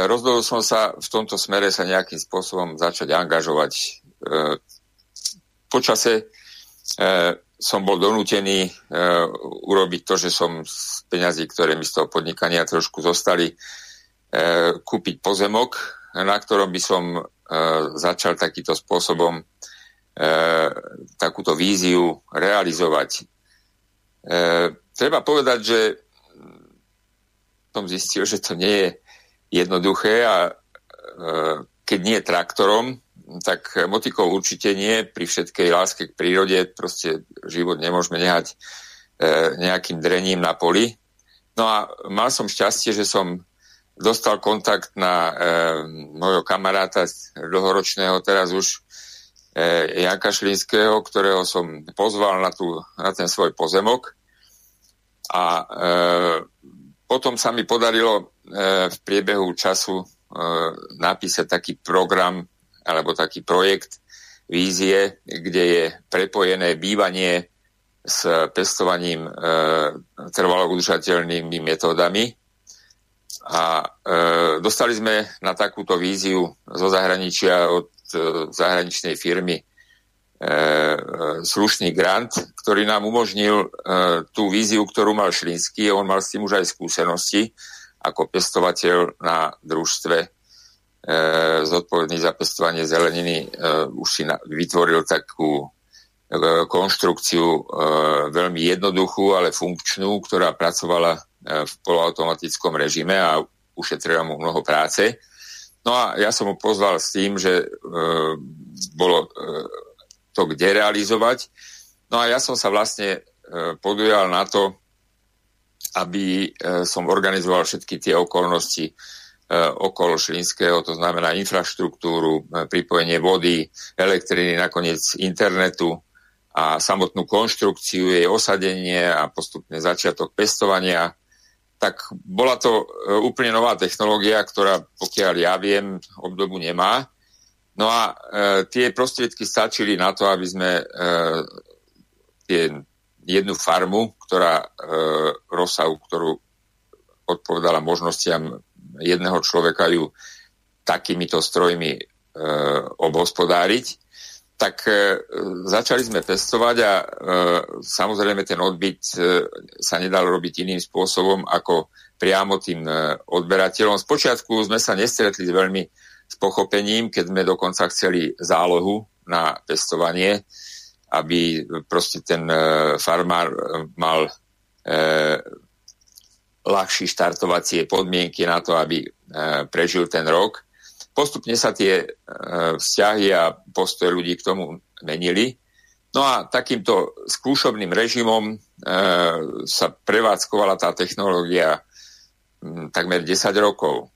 rozhodol som sa v tomto smere sa nejakým spôsobom začať angažovať. E, počase e, som bol donútený e, urobiť to, že som z peňazí, ktoré mi z toho podnikania trošku zostali, e, kúpiť pozemok, na ktorom by som e, začal takýmto spôsobom e, takúto víziu realizovať. E, treba povedať, že som zistil, že to nie je jednoduché a e, keď nie traktorom, tak motikov určite nie. Pri všetkej láske k prírode proste život nemôžeme nehať e, nejakým drením na poli. No a mal som šťastie, že som dostal kontakt na e, mojho kamaráta dlhoročného, teraz už Janka Šlinského, ktorého som pozval na, tú, na ten svoj pozemok. A e, potom sa mi podarilo e, v priebehu času e, napísať taký program alebo taký projekt vízie, kde je prepojené bývanie s pestovaním e, trvalo udržateľnými metódami. A e, dostali sme na takúto víziu zo zahraničia od e, zahraničnej firmy e, e, slušný grant, ktorý nám umožnil e, tú víziu, ktorú mal Šlínsky. On mal s tým už aj skúsenosti ako pestovateľ na družstve e, zodpovedný za pestovanie zeleniny. E, už si vytvoril takú E, konštrukciu e, veľmi jednoduchú, ale funkčnú, ktorá pracovala e, v poloautomatickom režime a ušetrila mu mnoho práce. No a ja som mu pozval s tým, že bolo to kde realizovať. No a ja som sa vlastne podujal na to, aby som organizoval všetky tie okolnosti okolo Šlínského, to znamená infraštruktúru, pripojenie vody, elektriny, nakoniec internetu, a samotnú konštrukciu, jej osadenie a postupne začiatok pestovania, tak bola to e, úplne nová technológia, ktorá, pokiaľ ja viem, obdobu nemá. No a e, tie prostriedky stačili na to, aby sme e, tie jednu farmu, ktorá e, rozsahu, ktorú odpovedala možnostiam jedného človeka ju takýmito strojmi e, obhospodáriť tak e, začali sme pestovať a e, samozrejme ten odbyt e, sa nedal robiť iným spôsobom ako priamo tým odberateľom. Spočiatku sme sa nestretli veľmi s pochopením, keď sme dokonca chceli zálohu na pestovanie, aby proste ten farmár mal e, ľahší štartovacie podmienky na to, aby prežil ten rok. Postupne sa tie e, vzťahy a postoje ľudí k tomu menili. No a takýmto skúšobným režimom e, sa prevádzkovala tá technológia takmer 10 rokov.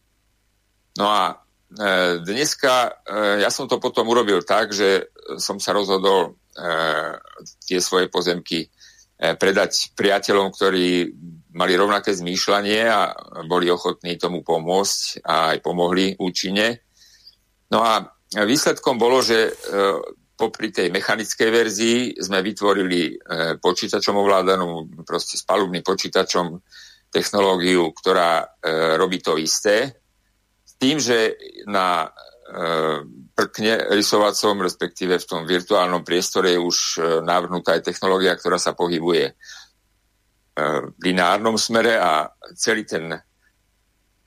No a e, dneska e, ja som to potom urobil tak, že som sa rozhodol tie svoje pozemky predať priateľom, ktorí mali rovnaké zmýšľanie a boli ochotní tomu pomôcť a aj pomohli účinne. No a výsledkom bolo, že e, popri tej mechanickej verzii sme vytvorili e, počítačom ovládanú, proste s počítačom technológiu, ktorá e, robí to isté, s tým, že na prkne rysovacom, respektíve v tom virtuálnom priestore je už navrhnutá aj technológia, ktorá sa pohybuje v lineárnom smere a celý ten,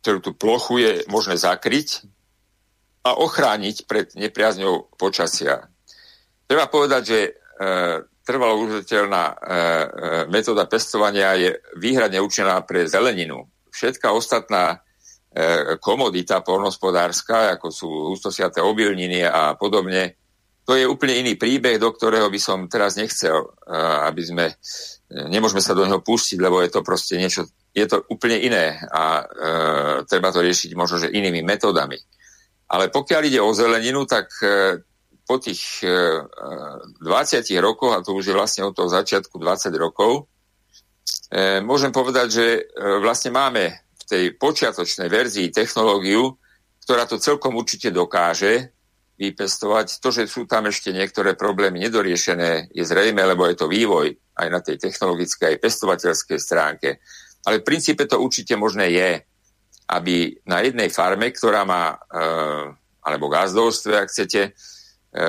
celú tú plochu je možné zakryť a ochrániť pred nepriazňou počasia. Treba povedať, že e, trvalo užiteľná e, e, metóda pestovania je výhradne určená pre zeleninu. Všetká ostatná e, komodita polnospodárska, ako sú hustosiaté obilniny a podobne, to je úplne iný príbeh, do ktorého by som teraz nechcel, e, aby sme, e, nemôžeme sa do neho pustiť, lebo je to proste niečo, je to úplne iné a e, treba to riešiť možno, že inými metódami. Ale pokiaľ ide o zeleninu, tak e, po tých 20 e, rokoch, a to už je vlastne od toho začiatku 20 rokov, e, môžem povedať, že vlastne máme v tej počiatočnej verzii technológiu, ktorá to celkom určite dokáže vypestovať. To, že sú tam ešte niektoré problémy nedoriešené, je zrejme, lebo je to vývoj aj na tej technologickej, aj pestovateľskej stránke. Ale v princípe to určite možné je aby na jednej farme, ktorá má, e, alebo gazdovstve, ak chcete, e,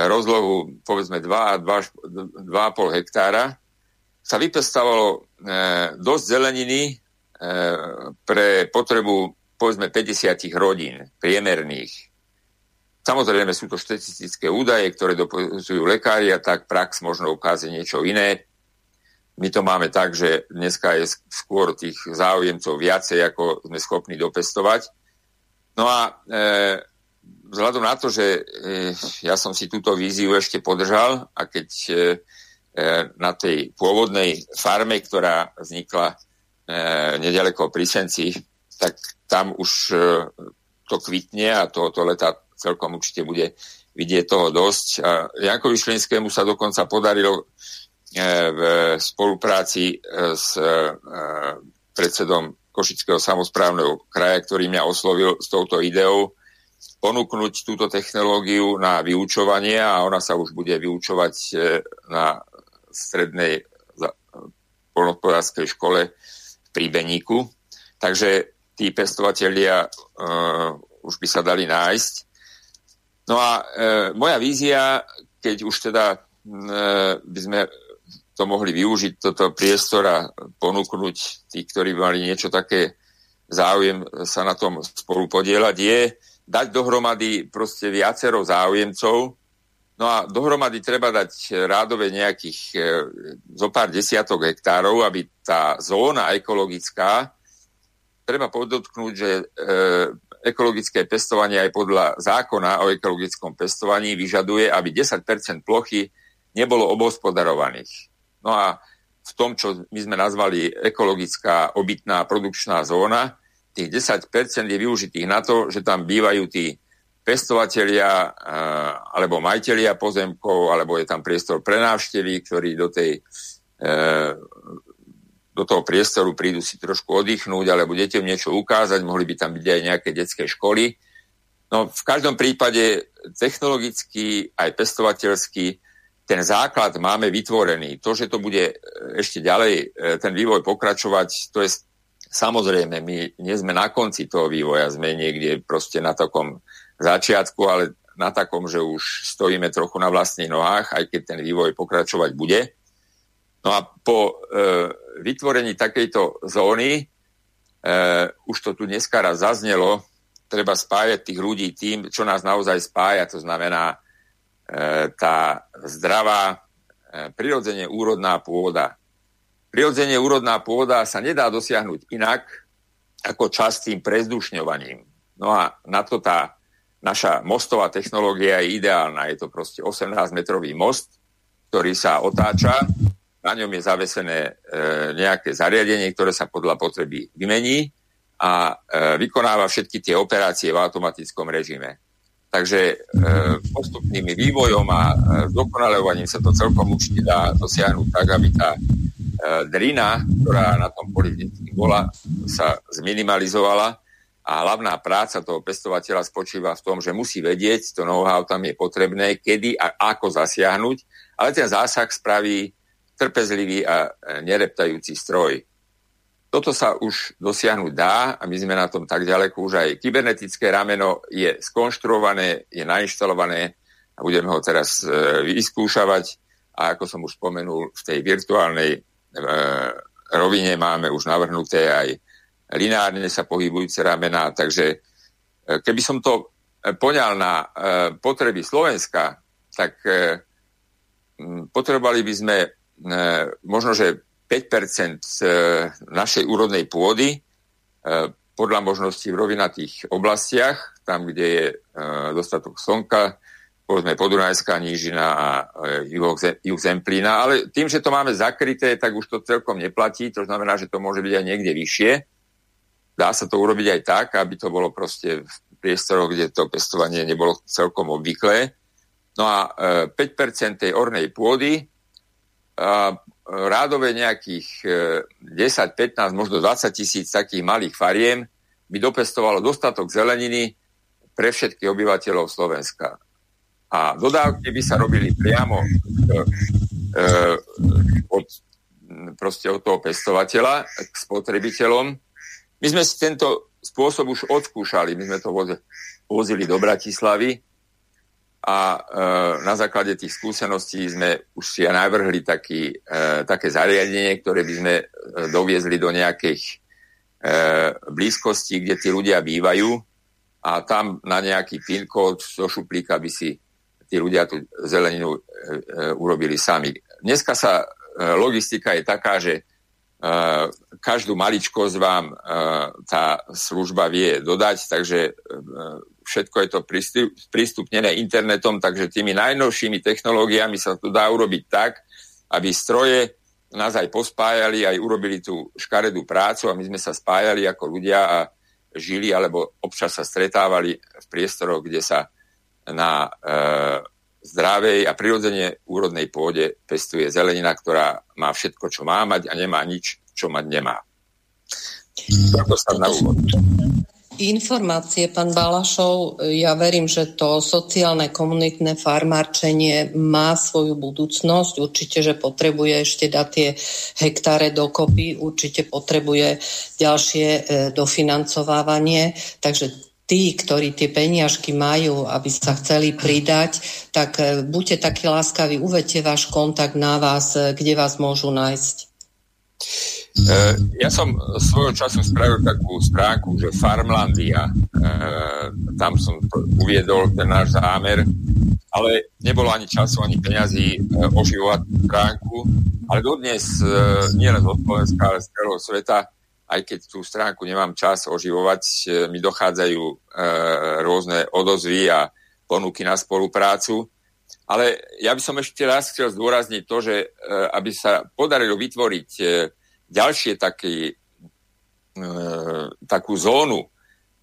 rozlohu povedzme 2,5 hektára, sa vypestávalo e, dosť zeleniny pre potrebu povedzme 50 rodín priemerných. Samozrejme sú to štatistické údaje, ktoré dopozujú lekári a tak prax možno ukáže niečo iné. My to máme tak, že dneska je skôr tých záujemcov viacej, ako sme schopní dopestovať. No a e, vzhľadom na to, že ja som si túto víziu ešte podržal a keď na tej pôvodnej farme, ktorá vznikla nedaleko pri Senci, tak tam už to kvitne a tohoto leta celkom určite bude vidieť toho dosť. A Jankovi Šlinskému sa dokonca podarilo v spolupráci s predsedom Košického samozprávneho kraja, ktorý mňa oslovil s touto ideou, ponúknuť túto technológiu na vyučovanie a ona sa už bude vyučovať e, na strednej polnospodárskej škole v Príbeníku. Takže tí pestovatelia uh, už by sa dali nájsť. No a uh, moja vízia, keď už teda uh, by sme to mohli využiť, toto priestor a ponúknuť tí, ktorí mali niečo také záujem sa na tom spolu podielať, je dať dohromady proste viacero záujemcov. No a dohromady treba dať rádové nejakých e, zo pár desiatok hektárov, aby tá zóna ekologická, treba podotknúť, že e, ekologické pestovanie aj podľa zákona o ekologickom pestovaní vyžaduje, aby 10% plochy nebolo obospodarovaných. No a v tom, čo my sme nazvali ekologická obytná produkčná zóna, tých 10% je využitých na to, že tam bývajú tí pestovatelia eh, alebo majitelia pozemkov, alebo je tam priestor pre návštevy, ktorí do, tej, eh, do toho priestoru prídu si trošku oddychnúť, alebo deťom niečo ukázať, mohli by tam byť aj nejaké detské školy. No v každom prípade technologicky aj pestovateľsky ten základ máme vytvorený. To, že to bude e, ešte ďalej e, ten vývoj pokračovať, to je samozrejme, my nie sme na konci toho vývoja, sme niekde proste na takom začiatku, ale na takom, že už stojíme trochu na vlastných nohách, aj keď ten vývoj pokračovať bude. No a po e, vytvorení takejto zóny, e, už to tu dneska raz zaznelo, treba spájať tých ľudí tým, čo nás naozaj spája, to znamená tá zdravá, e, prirodzene úrodná pôda. Prirodzene úrodná pôda sa nedá dosiahnuť inak ako častým prezdušňovaním. No a na to tá naša mostová technológia je ideálna. Je to proste 18-metrový most, ktorý sa otáča, na ňom je zavesené e, nejaké zariadenie, ktoré sa podľa potreby vymení a e, vykonáva všetky tie operácie v automatickom režime. Takže e, postupným vývojom a e, dokonalovaním sa to celkom určite dá dosiahnuť tak, aby tá e, drina, ktorá na tom poli vždy bola, sa zminimalizovala a hlavná práca toho pestovateľa spočíva v tom, že musí vedieť, to know-how tam je potrebné, kedy a ako zasiahnuť, ale ten zásah spraví trpezlivý a e, nereptajúci stroj. Toto sa už dosiahnuť dá a my sme na tom tak ďaleko, už aj kybernetické rameno je skonštruované, je nainštalované a budeme ho teraz e, vyskúšavať. A ako som už spomenul, v tej virtuálnej e, rovine máme už navrhnuté aj lineárne sa pohybujúce ramená, takže e, keby som to e, poňal na e, potreby Slovenska, tak e, potrebovali by sme e, možno, že 5 e, našej úrodnej pôdy e, podľa možností v rovinatých oblastiach, tam, kde je e, dostatok slnka, povedzme Podunajská nížina a juh Zemplína, ale tým, že to máme zakryté, tak už to celkom neplatí, to znamená, že to môže byť aj niekde vyššie. Dá sa to urobiť aj tak, aby to bolo proste v priestoroch, kde to pestovanie nebolo celkom obvyklé. No a 5% tej ornej pôdy rádové nejakých 10, e, 15, možno 20 tisíc takých malých fariem by dopestovalo dostatok zeleniny pre všetkých obyvateľov Slovenska. A dodávky by sa robili priamo e, e, od, proste od toho pestovateľa k spotrebiteľom. My sme si tento spôsob už odskúšali. My sme to vozili do Bratislavy a e, na základe tých skúseností sme už si navrhli taký, e, také zariadenie, ktoré by sme e, doviezli do nejakých e, blízkostí, kde tí ľudia bývajú a tam na nejaký PIN kód zo šuplíka by si tí ľudia tú zeleninu e, e, urobili sami. Dneska sa e, logistika je taká, že e, každú maličkosť vám e, tá služba vie dodať, takže e, všetko je to prístupnené internetom, takže tými najnovšími technológiami sa to dá urobiť tak, aby stroje nás aj pospájali, aj urobili tú škaredú prácu a my sme sa spájali ako ľudia a žili alebo občas sa stretávali v priestoroch, kde sa na e, zdravej a prirodzene úrodnej pôde pestuje zelenina, ktorá má všetko, čo má mať a nemá nič, čo mať nemá. Toto sa na úvod. Informácie, pán Balašov, ja verím, že to sociálne komunitné farmárčenie má svoju budúcnosť. Určite, že potrebuje ešte dať tie hektáre dokopy, určite potrebuje ďalšie e, dofinancovávanie. Takže tí, ktorí tie peniažky majú, aby sa chceli pridať, tak e, buďte takí láskaví, uvedte váš kontakt na vás, e, kde vás môžu nájsť. E, ja som svojho času spravil takú stránku, že Farmlandia, e, tam som uviedol ten náš zámer, ale nebolo ani času, ani peňazí e, oživovať stránku, ale dodnes nielen zo Slovenska, ale z celého sveta, aj keď tú stránku nemám čas oživovať, mi dochádzajú rôzne odozvy a ponuky na spoluprácu. Ale ja by som ešte raz chcel zdôrazniť to, že aby sa podarilo vytvoriť ďalšie taký, e, takú zónu,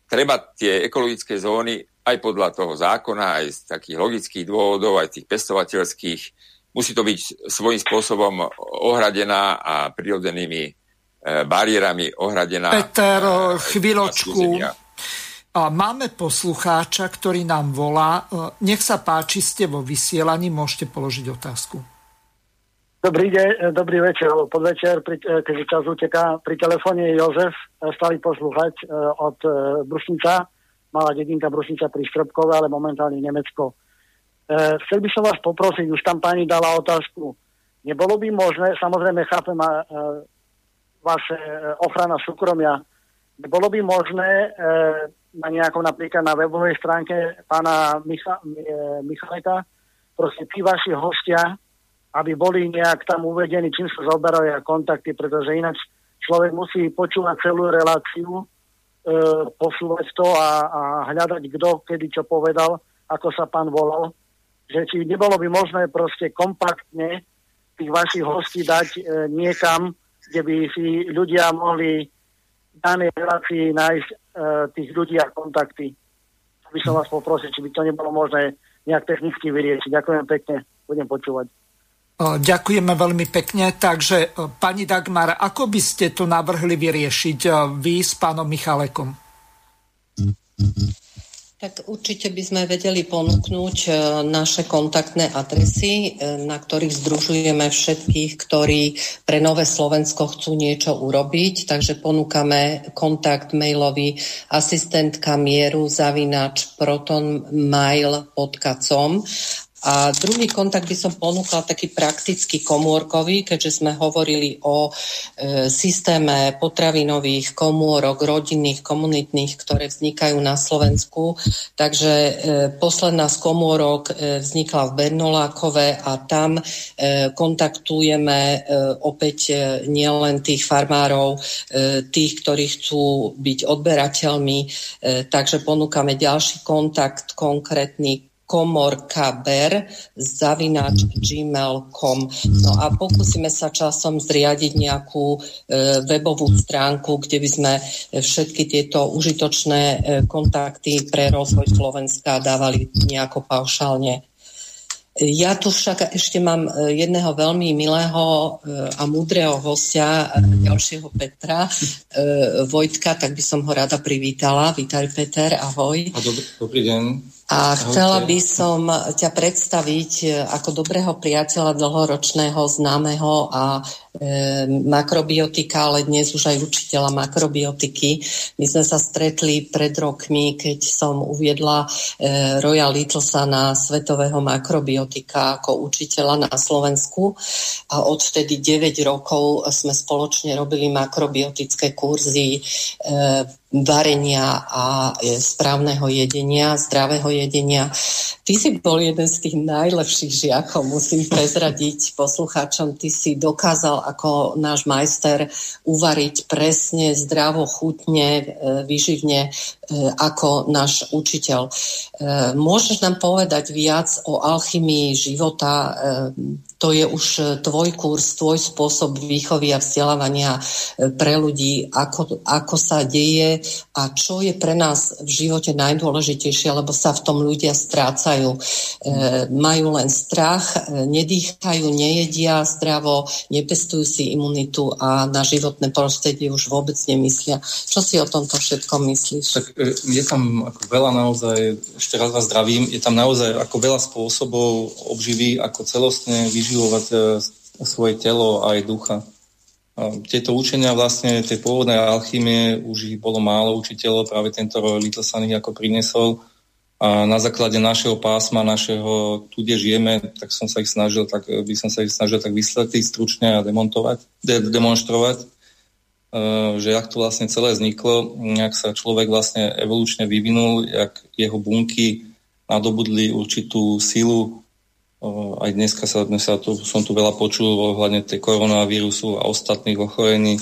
treba tie ekologické zóny aj podľa toho zákona, aj z takých logických dôvodov, aj tých pestovateľských, musí to byť svojím spôsobom ohradená a prirodzenými e, bariérami ohradená. Peter, e, chvíľočku. Máme poslucháča, ktorý nám volá. E, nech sa páči, ste vo vysielaní, môžete položiť otázku. Dobrý deň, e, dobrý večer, podvečer, pri, e, keďže čas uteká. Pri telefóne je Jozef, e, stály poslúchať od Brusnica, malá dedinka Brusnica pri Štrbkove, ale momentálne Nemecko. Chcel by som vás poprosiť, už tam pani dala otázku. Nebolo by možné, samozrejme chápem vaše ochrana súkromia, nebolo by možné na nejakom napríklad na webovej stránke pána Micha, Michaleka, proste tí vaši hostia, aby boli nejak tam uvedení, čím sa zoberajú a kontakty, pretože ináč človek musí počúvať celú reláciu, e, posúvať to a, a hľadať, kto kedy čo povedal, ako sa pán volal, že či nebolo by možné proste kompaktne tých vašich hostí dať e, niekam, kde by si ľudia mohli v danej relácii nájsť e, tých ľudí a kontakty. By som vás poprosil, či by to nebolo možné nejak technicky vyriešiť. Ďakujem pekne, budem počúvať. Ďakujeme veľmi pekne. Takže, pani Dagmar, ako by ste to navrhli vyriešiť vy s pánom Michalekom? Tak určite by sme vedeli ponúknuť naše kontaktné adresy, na ktorých združujeme všetkých, ktorí pre Nové Slovensko chcú niečo urobiť. Takže ponúkame kontakt mailový asistentka mieru zavinač protonmail.com a druhý kontakt by som ponúkla taký praktický komórkový, keďže sme hovorili o e, systéme potravinových komórok, rodinných, komunitných, ktoré vznikajú na Slovensku. Takže e, posledná z komórok e, vznikla v Bernolákove a tam e, kontaktujeme e, opäť e, nielen tých farmárov, e, tých, ktorí chcú byť odberateľmi, e, takže ponúkame ďalší kontakt konkrétny komorkaber zavináč gmail.com. No a pokúsime sa časom zriadiť nejakú e, webovú stránku, kde by sme všetky tieto užitočné e, kontakty pre rozvoj Slovenska dávali nejako paušálne. Ja tu však ešte mám e, jedného veľmi milého e, a múdreho hostia, e, ďalšieho Petra, Vojtka, tak by som ho rada privítala. Vítaj Peter, ahoj. A dobrý, dobrý deň. A chcela by som ťa predstaviť e, ako dobrého priateľa dlhoročného, známeho a makrobiotika, ale dnes už aj učiteľa makrobiotiky. My sme sa stretli pred rokmi, keď som uviedla e, Roya Littlesa na svetového makrobiotika ako učiteľa na Slovensku a odvtedy 9 rokov sme spoločne robili makrobiotické kurzy e, varenia a e, správneho jedenia, zdravého jedenia. Ty si bol jeden z tých najlepších žiakov, musím prezradiť poslucháčom. Ty si dokázal ako náš majster uvariť presne, zdravo, chutne, e, vyživne ako náš učiteľ. Môžeš nám povedať viac o alchymii života to je už e, tvoj kurz, tvoj spôsob výchovy a vzdelávania e, pre ľudí, ako, ako sa deje a čo je pre nás v živote najdôležitejšie, lebo sa v tom ľudia strácajú. E, majú len strach, e, nedýchajú, nejedia zdravo, nepestujú si imunitu a na životné prostredie už vôbec nemyslia. Čo si o tomto všetkom myslíš? Tak je tam ako veľa naozaj, ešte raz vás zdravím, je tam naozaj ako veľa spôsobov obživy, ako celostne vyživovať e, svoje telo a aj ducha. Tieto učenia vlastne, tej pôvodnej alchymie, už ich bolo málo učiteľov, práve tento Roy Littleson ich ako priniesol a na základe našeho pásma, našeho, tu, kde žijeme, tak som sa ich snažil, tak by som sa ich snažil tak vysvetliť stručne a demontovať, de- demonstrovať, že jak to vlastne celé vzniklo, jak sa človek vlastne evolučne vyvinul, jak jeho bunky nadobudli určitú silu aj dneska sa, dnes sa tu, som tu veľa počul ohľadne tej koronavírusu a ostatných ochorení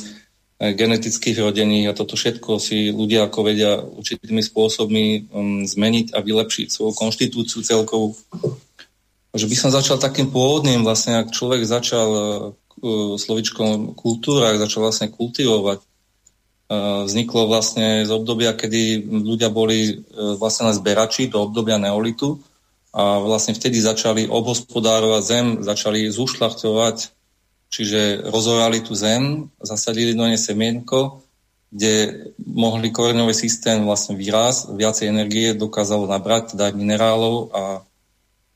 genetických rodení a toto všetko si ľudia ako vedia určitými spôsobmi um, zmeniť a vylepšiť svoju konštitúciu celkovú. Takže by som začal takým pôvodným, vlastne ak človek začal slovičkom kultúra, začal vlastne kultivovať, uh, vzniklo vlastne z obdobia, kedy ľudia boli uh, vlastne len zberači do obdobia neolitu, a vlastne vtedy začali obhospodárovať zem, začali zušľachtovať, čiže rozorali tú zem, zasadili do nej semienko, kde mohli koreňový systém vlastne výraz, viacej energie dokázalo nabrať, dať minerálov a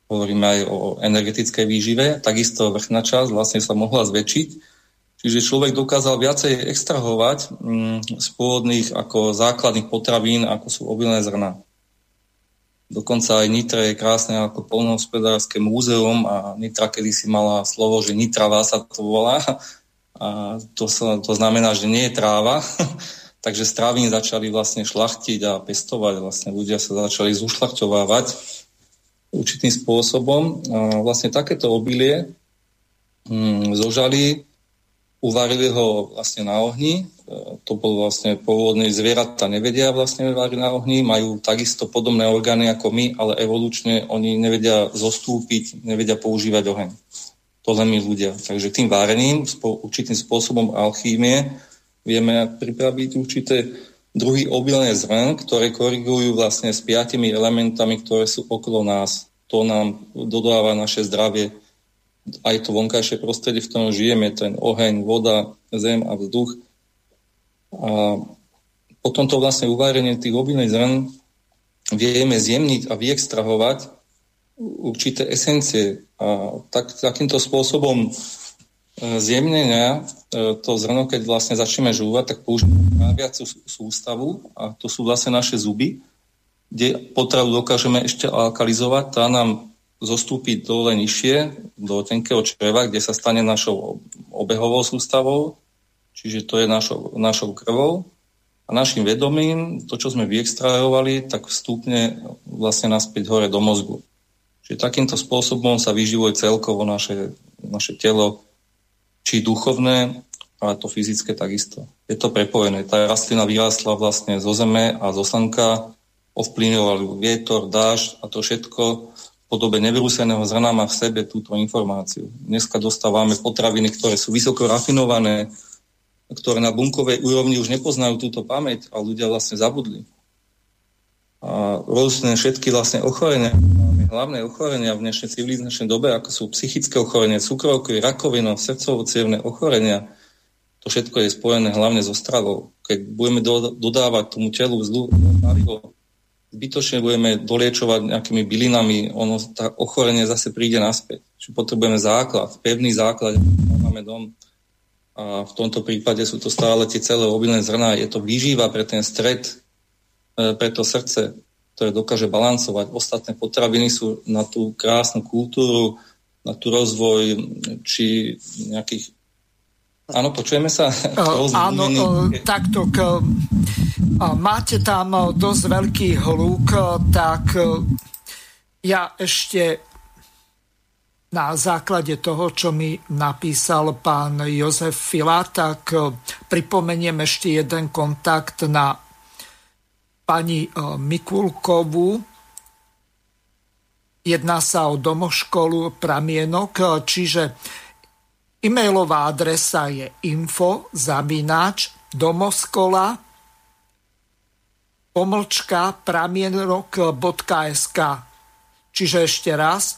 hovoríme aj o energetickej výžive. Takisto vrchná časť vlastne sa mohla zväčšiť, čiže človek dokázal viacej extrahovať mm, z pôvodných ako základných potravín, ako sú obilné zrna. Dokonca aj Nitra je krásne ako polnohospodárske múzeum a Nitra kedysi mala slovo, že Nitravá sa to volá. A to, sa, to znamená, že nie je tráva. Takže strávín začali vlastne šlachtiť a pestovať. Vlastne ľudia sa začali zušlachťovávať určitým spôsobom. Vlastne takéto obilie hm, zožali, uvarili ho vlastne na ohni to bol vlastne pôvodné zvieratá nevedia vlastne váriť na ohni, majú takisto podobné orgány ako my, ale evolučne oni nevedia zostúpiť, nevedia používať oheň. To len my ľudia. Takže tým várením, určitým spôsobom alchímie, vieme pripraviť určité druhy obilné zrn, ktoré korigujú vlastne s piatimi elementami, ktoré sú okolo nás. To nám dodáva naše zdravie, aj to vonkajšie prostredie, v ktorom žijeme, ten oheň, voda, zem a vzduch a po tomto vlastne uvárenie tých obilných zrn vieme zjemniť a vyextrahovať určité esencie. A tak, takýmto spôsobom zjemnenia e, to zrno, keď vlastne začneme žúvať, tak používame tráviacu sústavu a to sú vlastne naše zuby, kde potravu dokážeme ešte alkalizovať, tá nám zostúpi dole nižšie, do tenkého čreva, kde sa stane našou obehovou sústavou čiže to je našou, našou krvou. A našim vedomím, to, čo sme vyextrahovali, tak vstúpne vlastne naspäť hore do mozgu. Čiže takýmto spôsobom sa vyživuje celkovo naše, naše telo, či duchovné, ale to fyzické takisto. Je to prepojené. Tá rastlina vyrástla vlastne zo zeme a zo slnka, ovplyvňoval vietor, dáž a to všetko v podobe nevrúseného zrna má v sebe túto informáciu. Dneska dostávame potraviny, ktoré sú vysoko rafinované, ktoré na bunkovej úrovni už nepoznajú túto pamäť a ľudia vlastne zabudli. A rôzne všetky vlastne ochorenia, hlavné ochorenia v dnešnej civilizačnej dobe, ako sú psychické ochorenia, cukrovky, rakovina, srdcovo ochorenia, to všetko je spojené hlavne so stravou. Keď budeme do, dodávať tomu telu zlú palivo, zbytočne budeme doliečovať nejakými bylinami, ono, tá ochorenie zase príde naspäť. Čiže potrebujeme základ, pevný základ, máme dom, a v tomto prípade sú to stále tie celé obilné zrná. Je to výživa pre ten stred, e, pre to srdce, ktoré dokáže balancovať. Ostatné potraviny sú na tú krásnu kultúru, na tú rozvoj, či nejakých Áno, počujeme sa? Uh, áno, uh, takto. Uh, máte tam dosť veľký hluk, tak ja ešte na základe toho, čo mi napísal pán Jozef Fila, tak pripomeniem ešte jeden kontakt na pani Mikulkovú. Jedná sa o domoškolu Pramienok, čiže e-mailová adresa je info zavináč domoskola pomlčka pramienok.sk Čiže ešte raz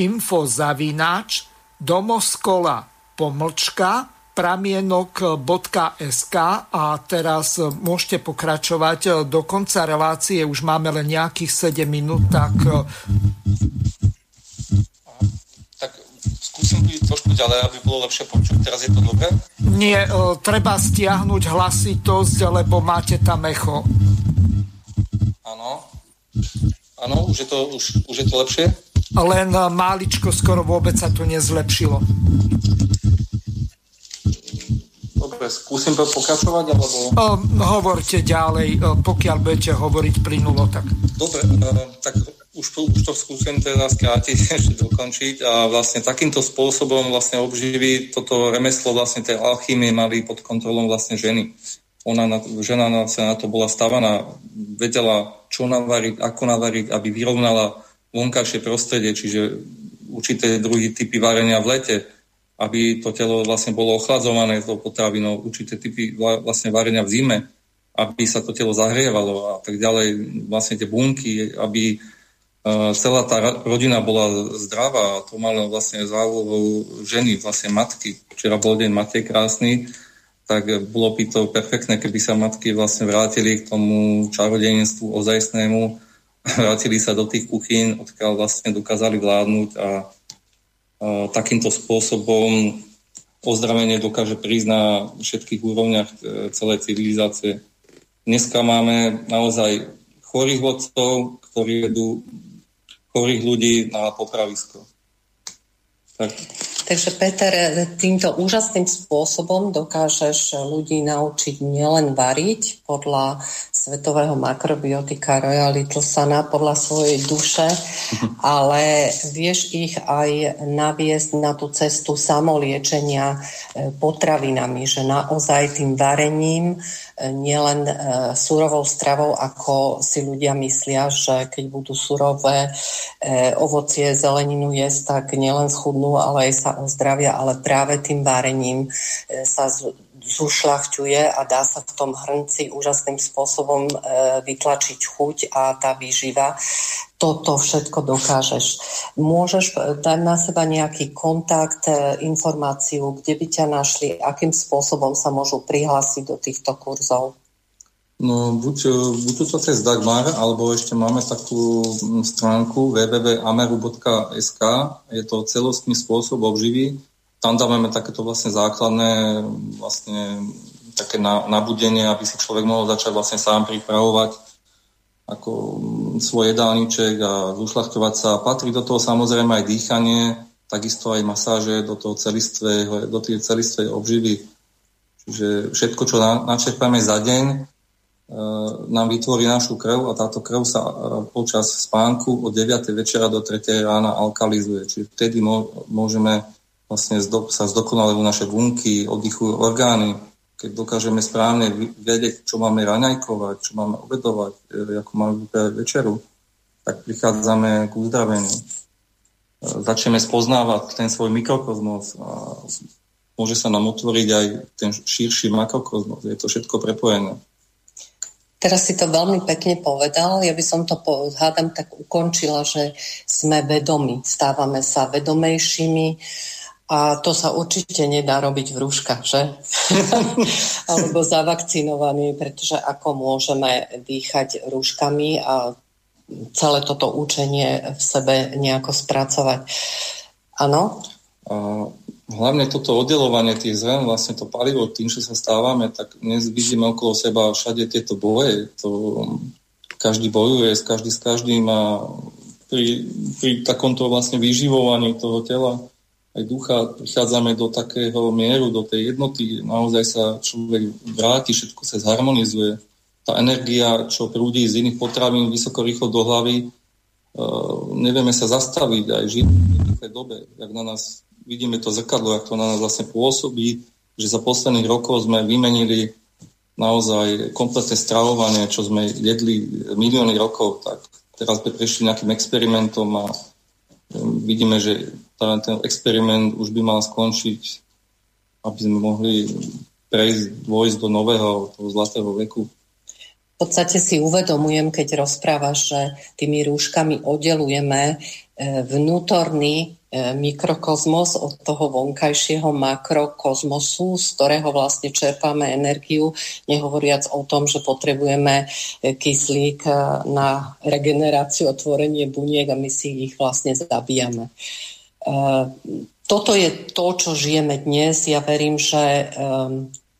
info zavináč domoskola pomlčka pramienok.sk a teraz môžete pokračovať do konca relácie, už máme len nejakých 7 minút, tak... Tak skúsim byť trošku ďalej, aby bolo lepšie počuť. Teraz je to dobré? Nie, e, treba stiahnuť hlasitosť, lebo máte tam echo. Áno. Áno, už je to, už, už je to lepšie? Len e, máličko, skoro vôbec sa to nezlepšilo. Dobre, skúsim pokračovať, alebo... Uh, hovorte ďalej, pokiaľ budete hovoriť plynulo, tak... Dobre, uh, tak už, už to skúsim teda skrátiť, ešte dokončiť a vlastne takýmto spôsobom vlastne obživí toto remeslo vlastne tej alchýmie mali pod kontrolou vlastne ženy. Ona, na, žena na, sa na to bola stavaná, vedela, čo navariť, ako navariť, aby vyrovnala vonkajšie prostredie, čiže určité druhy typy varenia v lete, aby to telo vlastne bolo ochladzované tou potravinou, určité typy vlastne varenia v zime, aby sa to telo zahrievalo a tak ďalej, vlastne tie bunky, aby uh, celá tá rodina bola zdravá a to malo vlastne zálohu ženy, vlastne matky. Včera bol deň matiek krásny, tak bolo by to perfektné, keby sa matky vlastne vrátili k tomu čarodejnstvu ozajstnému, vrátili sa do tých kuchýn, odkiaľ vlastne dokázali vládnuť a takýmto spôsobom ozdravenie dokáže prísť na všetkých úrovniach e, celej civilizácie. Dneska máme naozaj chorých vodcov, ktorí vedú chorých ľudí na popravisko. Tak. Takže Peter, týmto úžasným spôsobom dokážeš ľudí naučiť nielen variť podľa svetového makrobiotika Royal Sana, podľa svojej duše, ale vieš ich aj naviesť na tú cestu samoliečenia e, potravinami, že naozaj tým varením nielen e, surovou stravou, ako si ľudia myslia, že keď budú surové e, ovocie, zeleninu jesť, tak nielen schudnú, ale aj sa ozdravia, ale práve tým varením e, sa zušľachťuje a dá sa v tom hrnci úžasným spôsobom vytlačiť chuť a tá výživa toto všetko dokážeš. Môžeš dať na seba nejaký kontakt, e, informáciu, kde by ťa našli, akým spôsobom sa môžu prihlásiť do týchto kurzov? No, buď, e, buď to cez Dagmar, alebo ešte máme takú stránku www.ameru.sk, je to celostný spôsob obživy. Tam dávame takéto vlastne základné vlastne také nabudenie, aby si človek mohol začať vlastne sám pripravovať ako svoj jedálniček a zušľachtovať sa. Patrí do toho samozrejme aj dýchanie, takisto aj masáže do toho celistvej, do tej celistvej obživy. Čiže všetko, čo načerpáme za deň, e, nám vytvorí našu krv a táto krv sa e, počas spánku od 9. večera do 3. rána alkalizuje. Čiže vtedy môžeme vlastne sa zdokonalujú naše bunky, oddychujú orgány, keď dokážeme správne vedieť, čo máme raňajkovať, čo máme obedovať, e, ako máme vyberať večeru, tak prichádzame k uzdraveniu. E, začneme spoznávať ten svoj mikrokozmos a môže sa nám otvoriť aj ten širší makrokozmos. Je to všetko prepojené. Teraz si to veľmi pekne povedal. Ja by som to, hádam, tak ukončila, že sme vedomi, stávame sa vedomejšími, a to sa určite nedá robiť v rúškach, že? Alebo zavakcinovaný, pretože ako môžeme dýchať rúškami a celé toto učenie v sebe nejako spracovať. Áno? Hlavne toto oddelovanie tých zrn, vlastne to palivo, tým, že sa stávame, tak dnes vidíme okolo seba všade tieto boje. To, každý bojuje, každý s každým a pri, pri takomto vlastne vyživovaní toho tela aj ducha prichádzame do takého mieru, do tej jednoty, naozaj sa človek vráti, všetko sa zharmonizuje. Tá energia, čo prúdi z iných potravín vysoko rýchlo do hlavy, uh, nevieme sa zastaviť aj žiť v tej dobe, jak na nás vidíme to zrkadlo, jak to na nás vlastne pôsobí, že za posledných rokov sme vymenili naozaj kompletné stravovanie, čo sme jedli milióny rokov, tak teraz sme prešli nejakým experimentom a vidíme, že ten experiment už by mal skončiť, aby sme mohli prejsť, dôjsť do nového, toho zlatého veku. V podstate si uvedomujem, keď rozprávaš, že tými rúškami oddelujeme e, vnútorný e, mikrokozmos od toho vonkajšieho makrokozmosu, z ktorého vlastne čerpáme energiu, nehovoriac o tom, že potrebujeme e, kyslík na regeneráciu, otvorenie buniek a my si ich vlastne zabíjame. Toto je to, čo žijeme dnes. Ja verím, že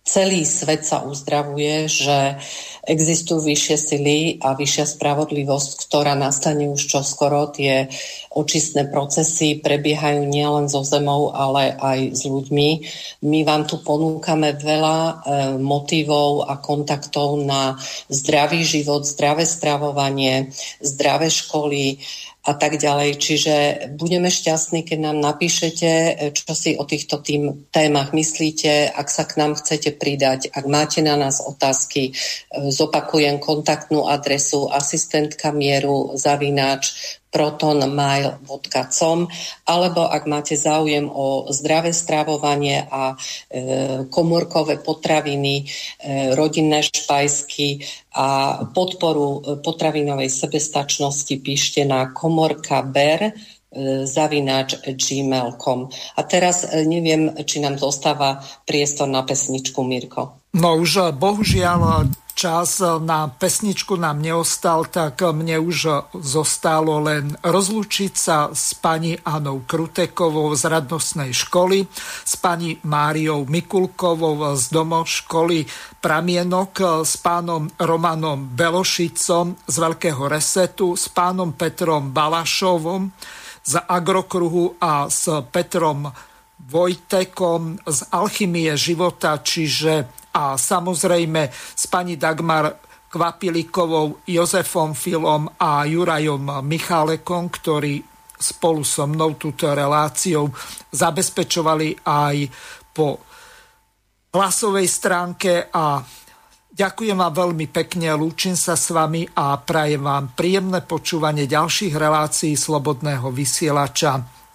celý svet sa uzdravuje, že existujú vyššie sily a vyššia spravodlivosť, ktorá nastane už čoskoro. Tie očistné procesy prebiehajú nielen so zemou, ale aj s ľuďmi. My vám tu ponúkame veľa e, motivov a kontaktov na zdravý život, zdravé stravovanie, zdravé školy, a tak ďalej. Čiže budeme šťastní, keď nám napíšete, čo si o týchto tým témach myslíte, ak sa k nám chcete pridať, ak máte na nás otázky, zopakujem kontaktnú adresu asistentka mieru zavináč protonmail.com alebo ak máte záujem o zdravé stravovanie a e, komórkové potraviny, e, rodinné špajsky a podporu e, potravinovej sebestačnosti píšte na komorka ber e, zavináč gmail.com. A teraz e, neviem, či nám zostáva priestor na pesničku, Mirko. No už bohužiaľ čas na pesničku nám neostal, tak mne už zostalo len rozlúčiť sa s pani Anou Krutekovou z radnostnej školy, s pani Máriou Mikulkovou z domov školy Pramienok, s pánom Romanom Belošicom z Veľkého resetu, s pánom Petrom Balašovom z Agrokruhu a s Petrom Vojtekom z Alchymie života, čiže a samozrejme s pani Dagmar Kvapilikovou, Jozefom Filom a Jurajom Michálekom, ktorí spolu so mnou túto reláciou zabezpečovali aj po hlasovej stránke. A ďakujem vám veľmi pekne, lúčim sa s vami a prajem vám príjemné počúvanie ďalších relácií Slobodného vysielača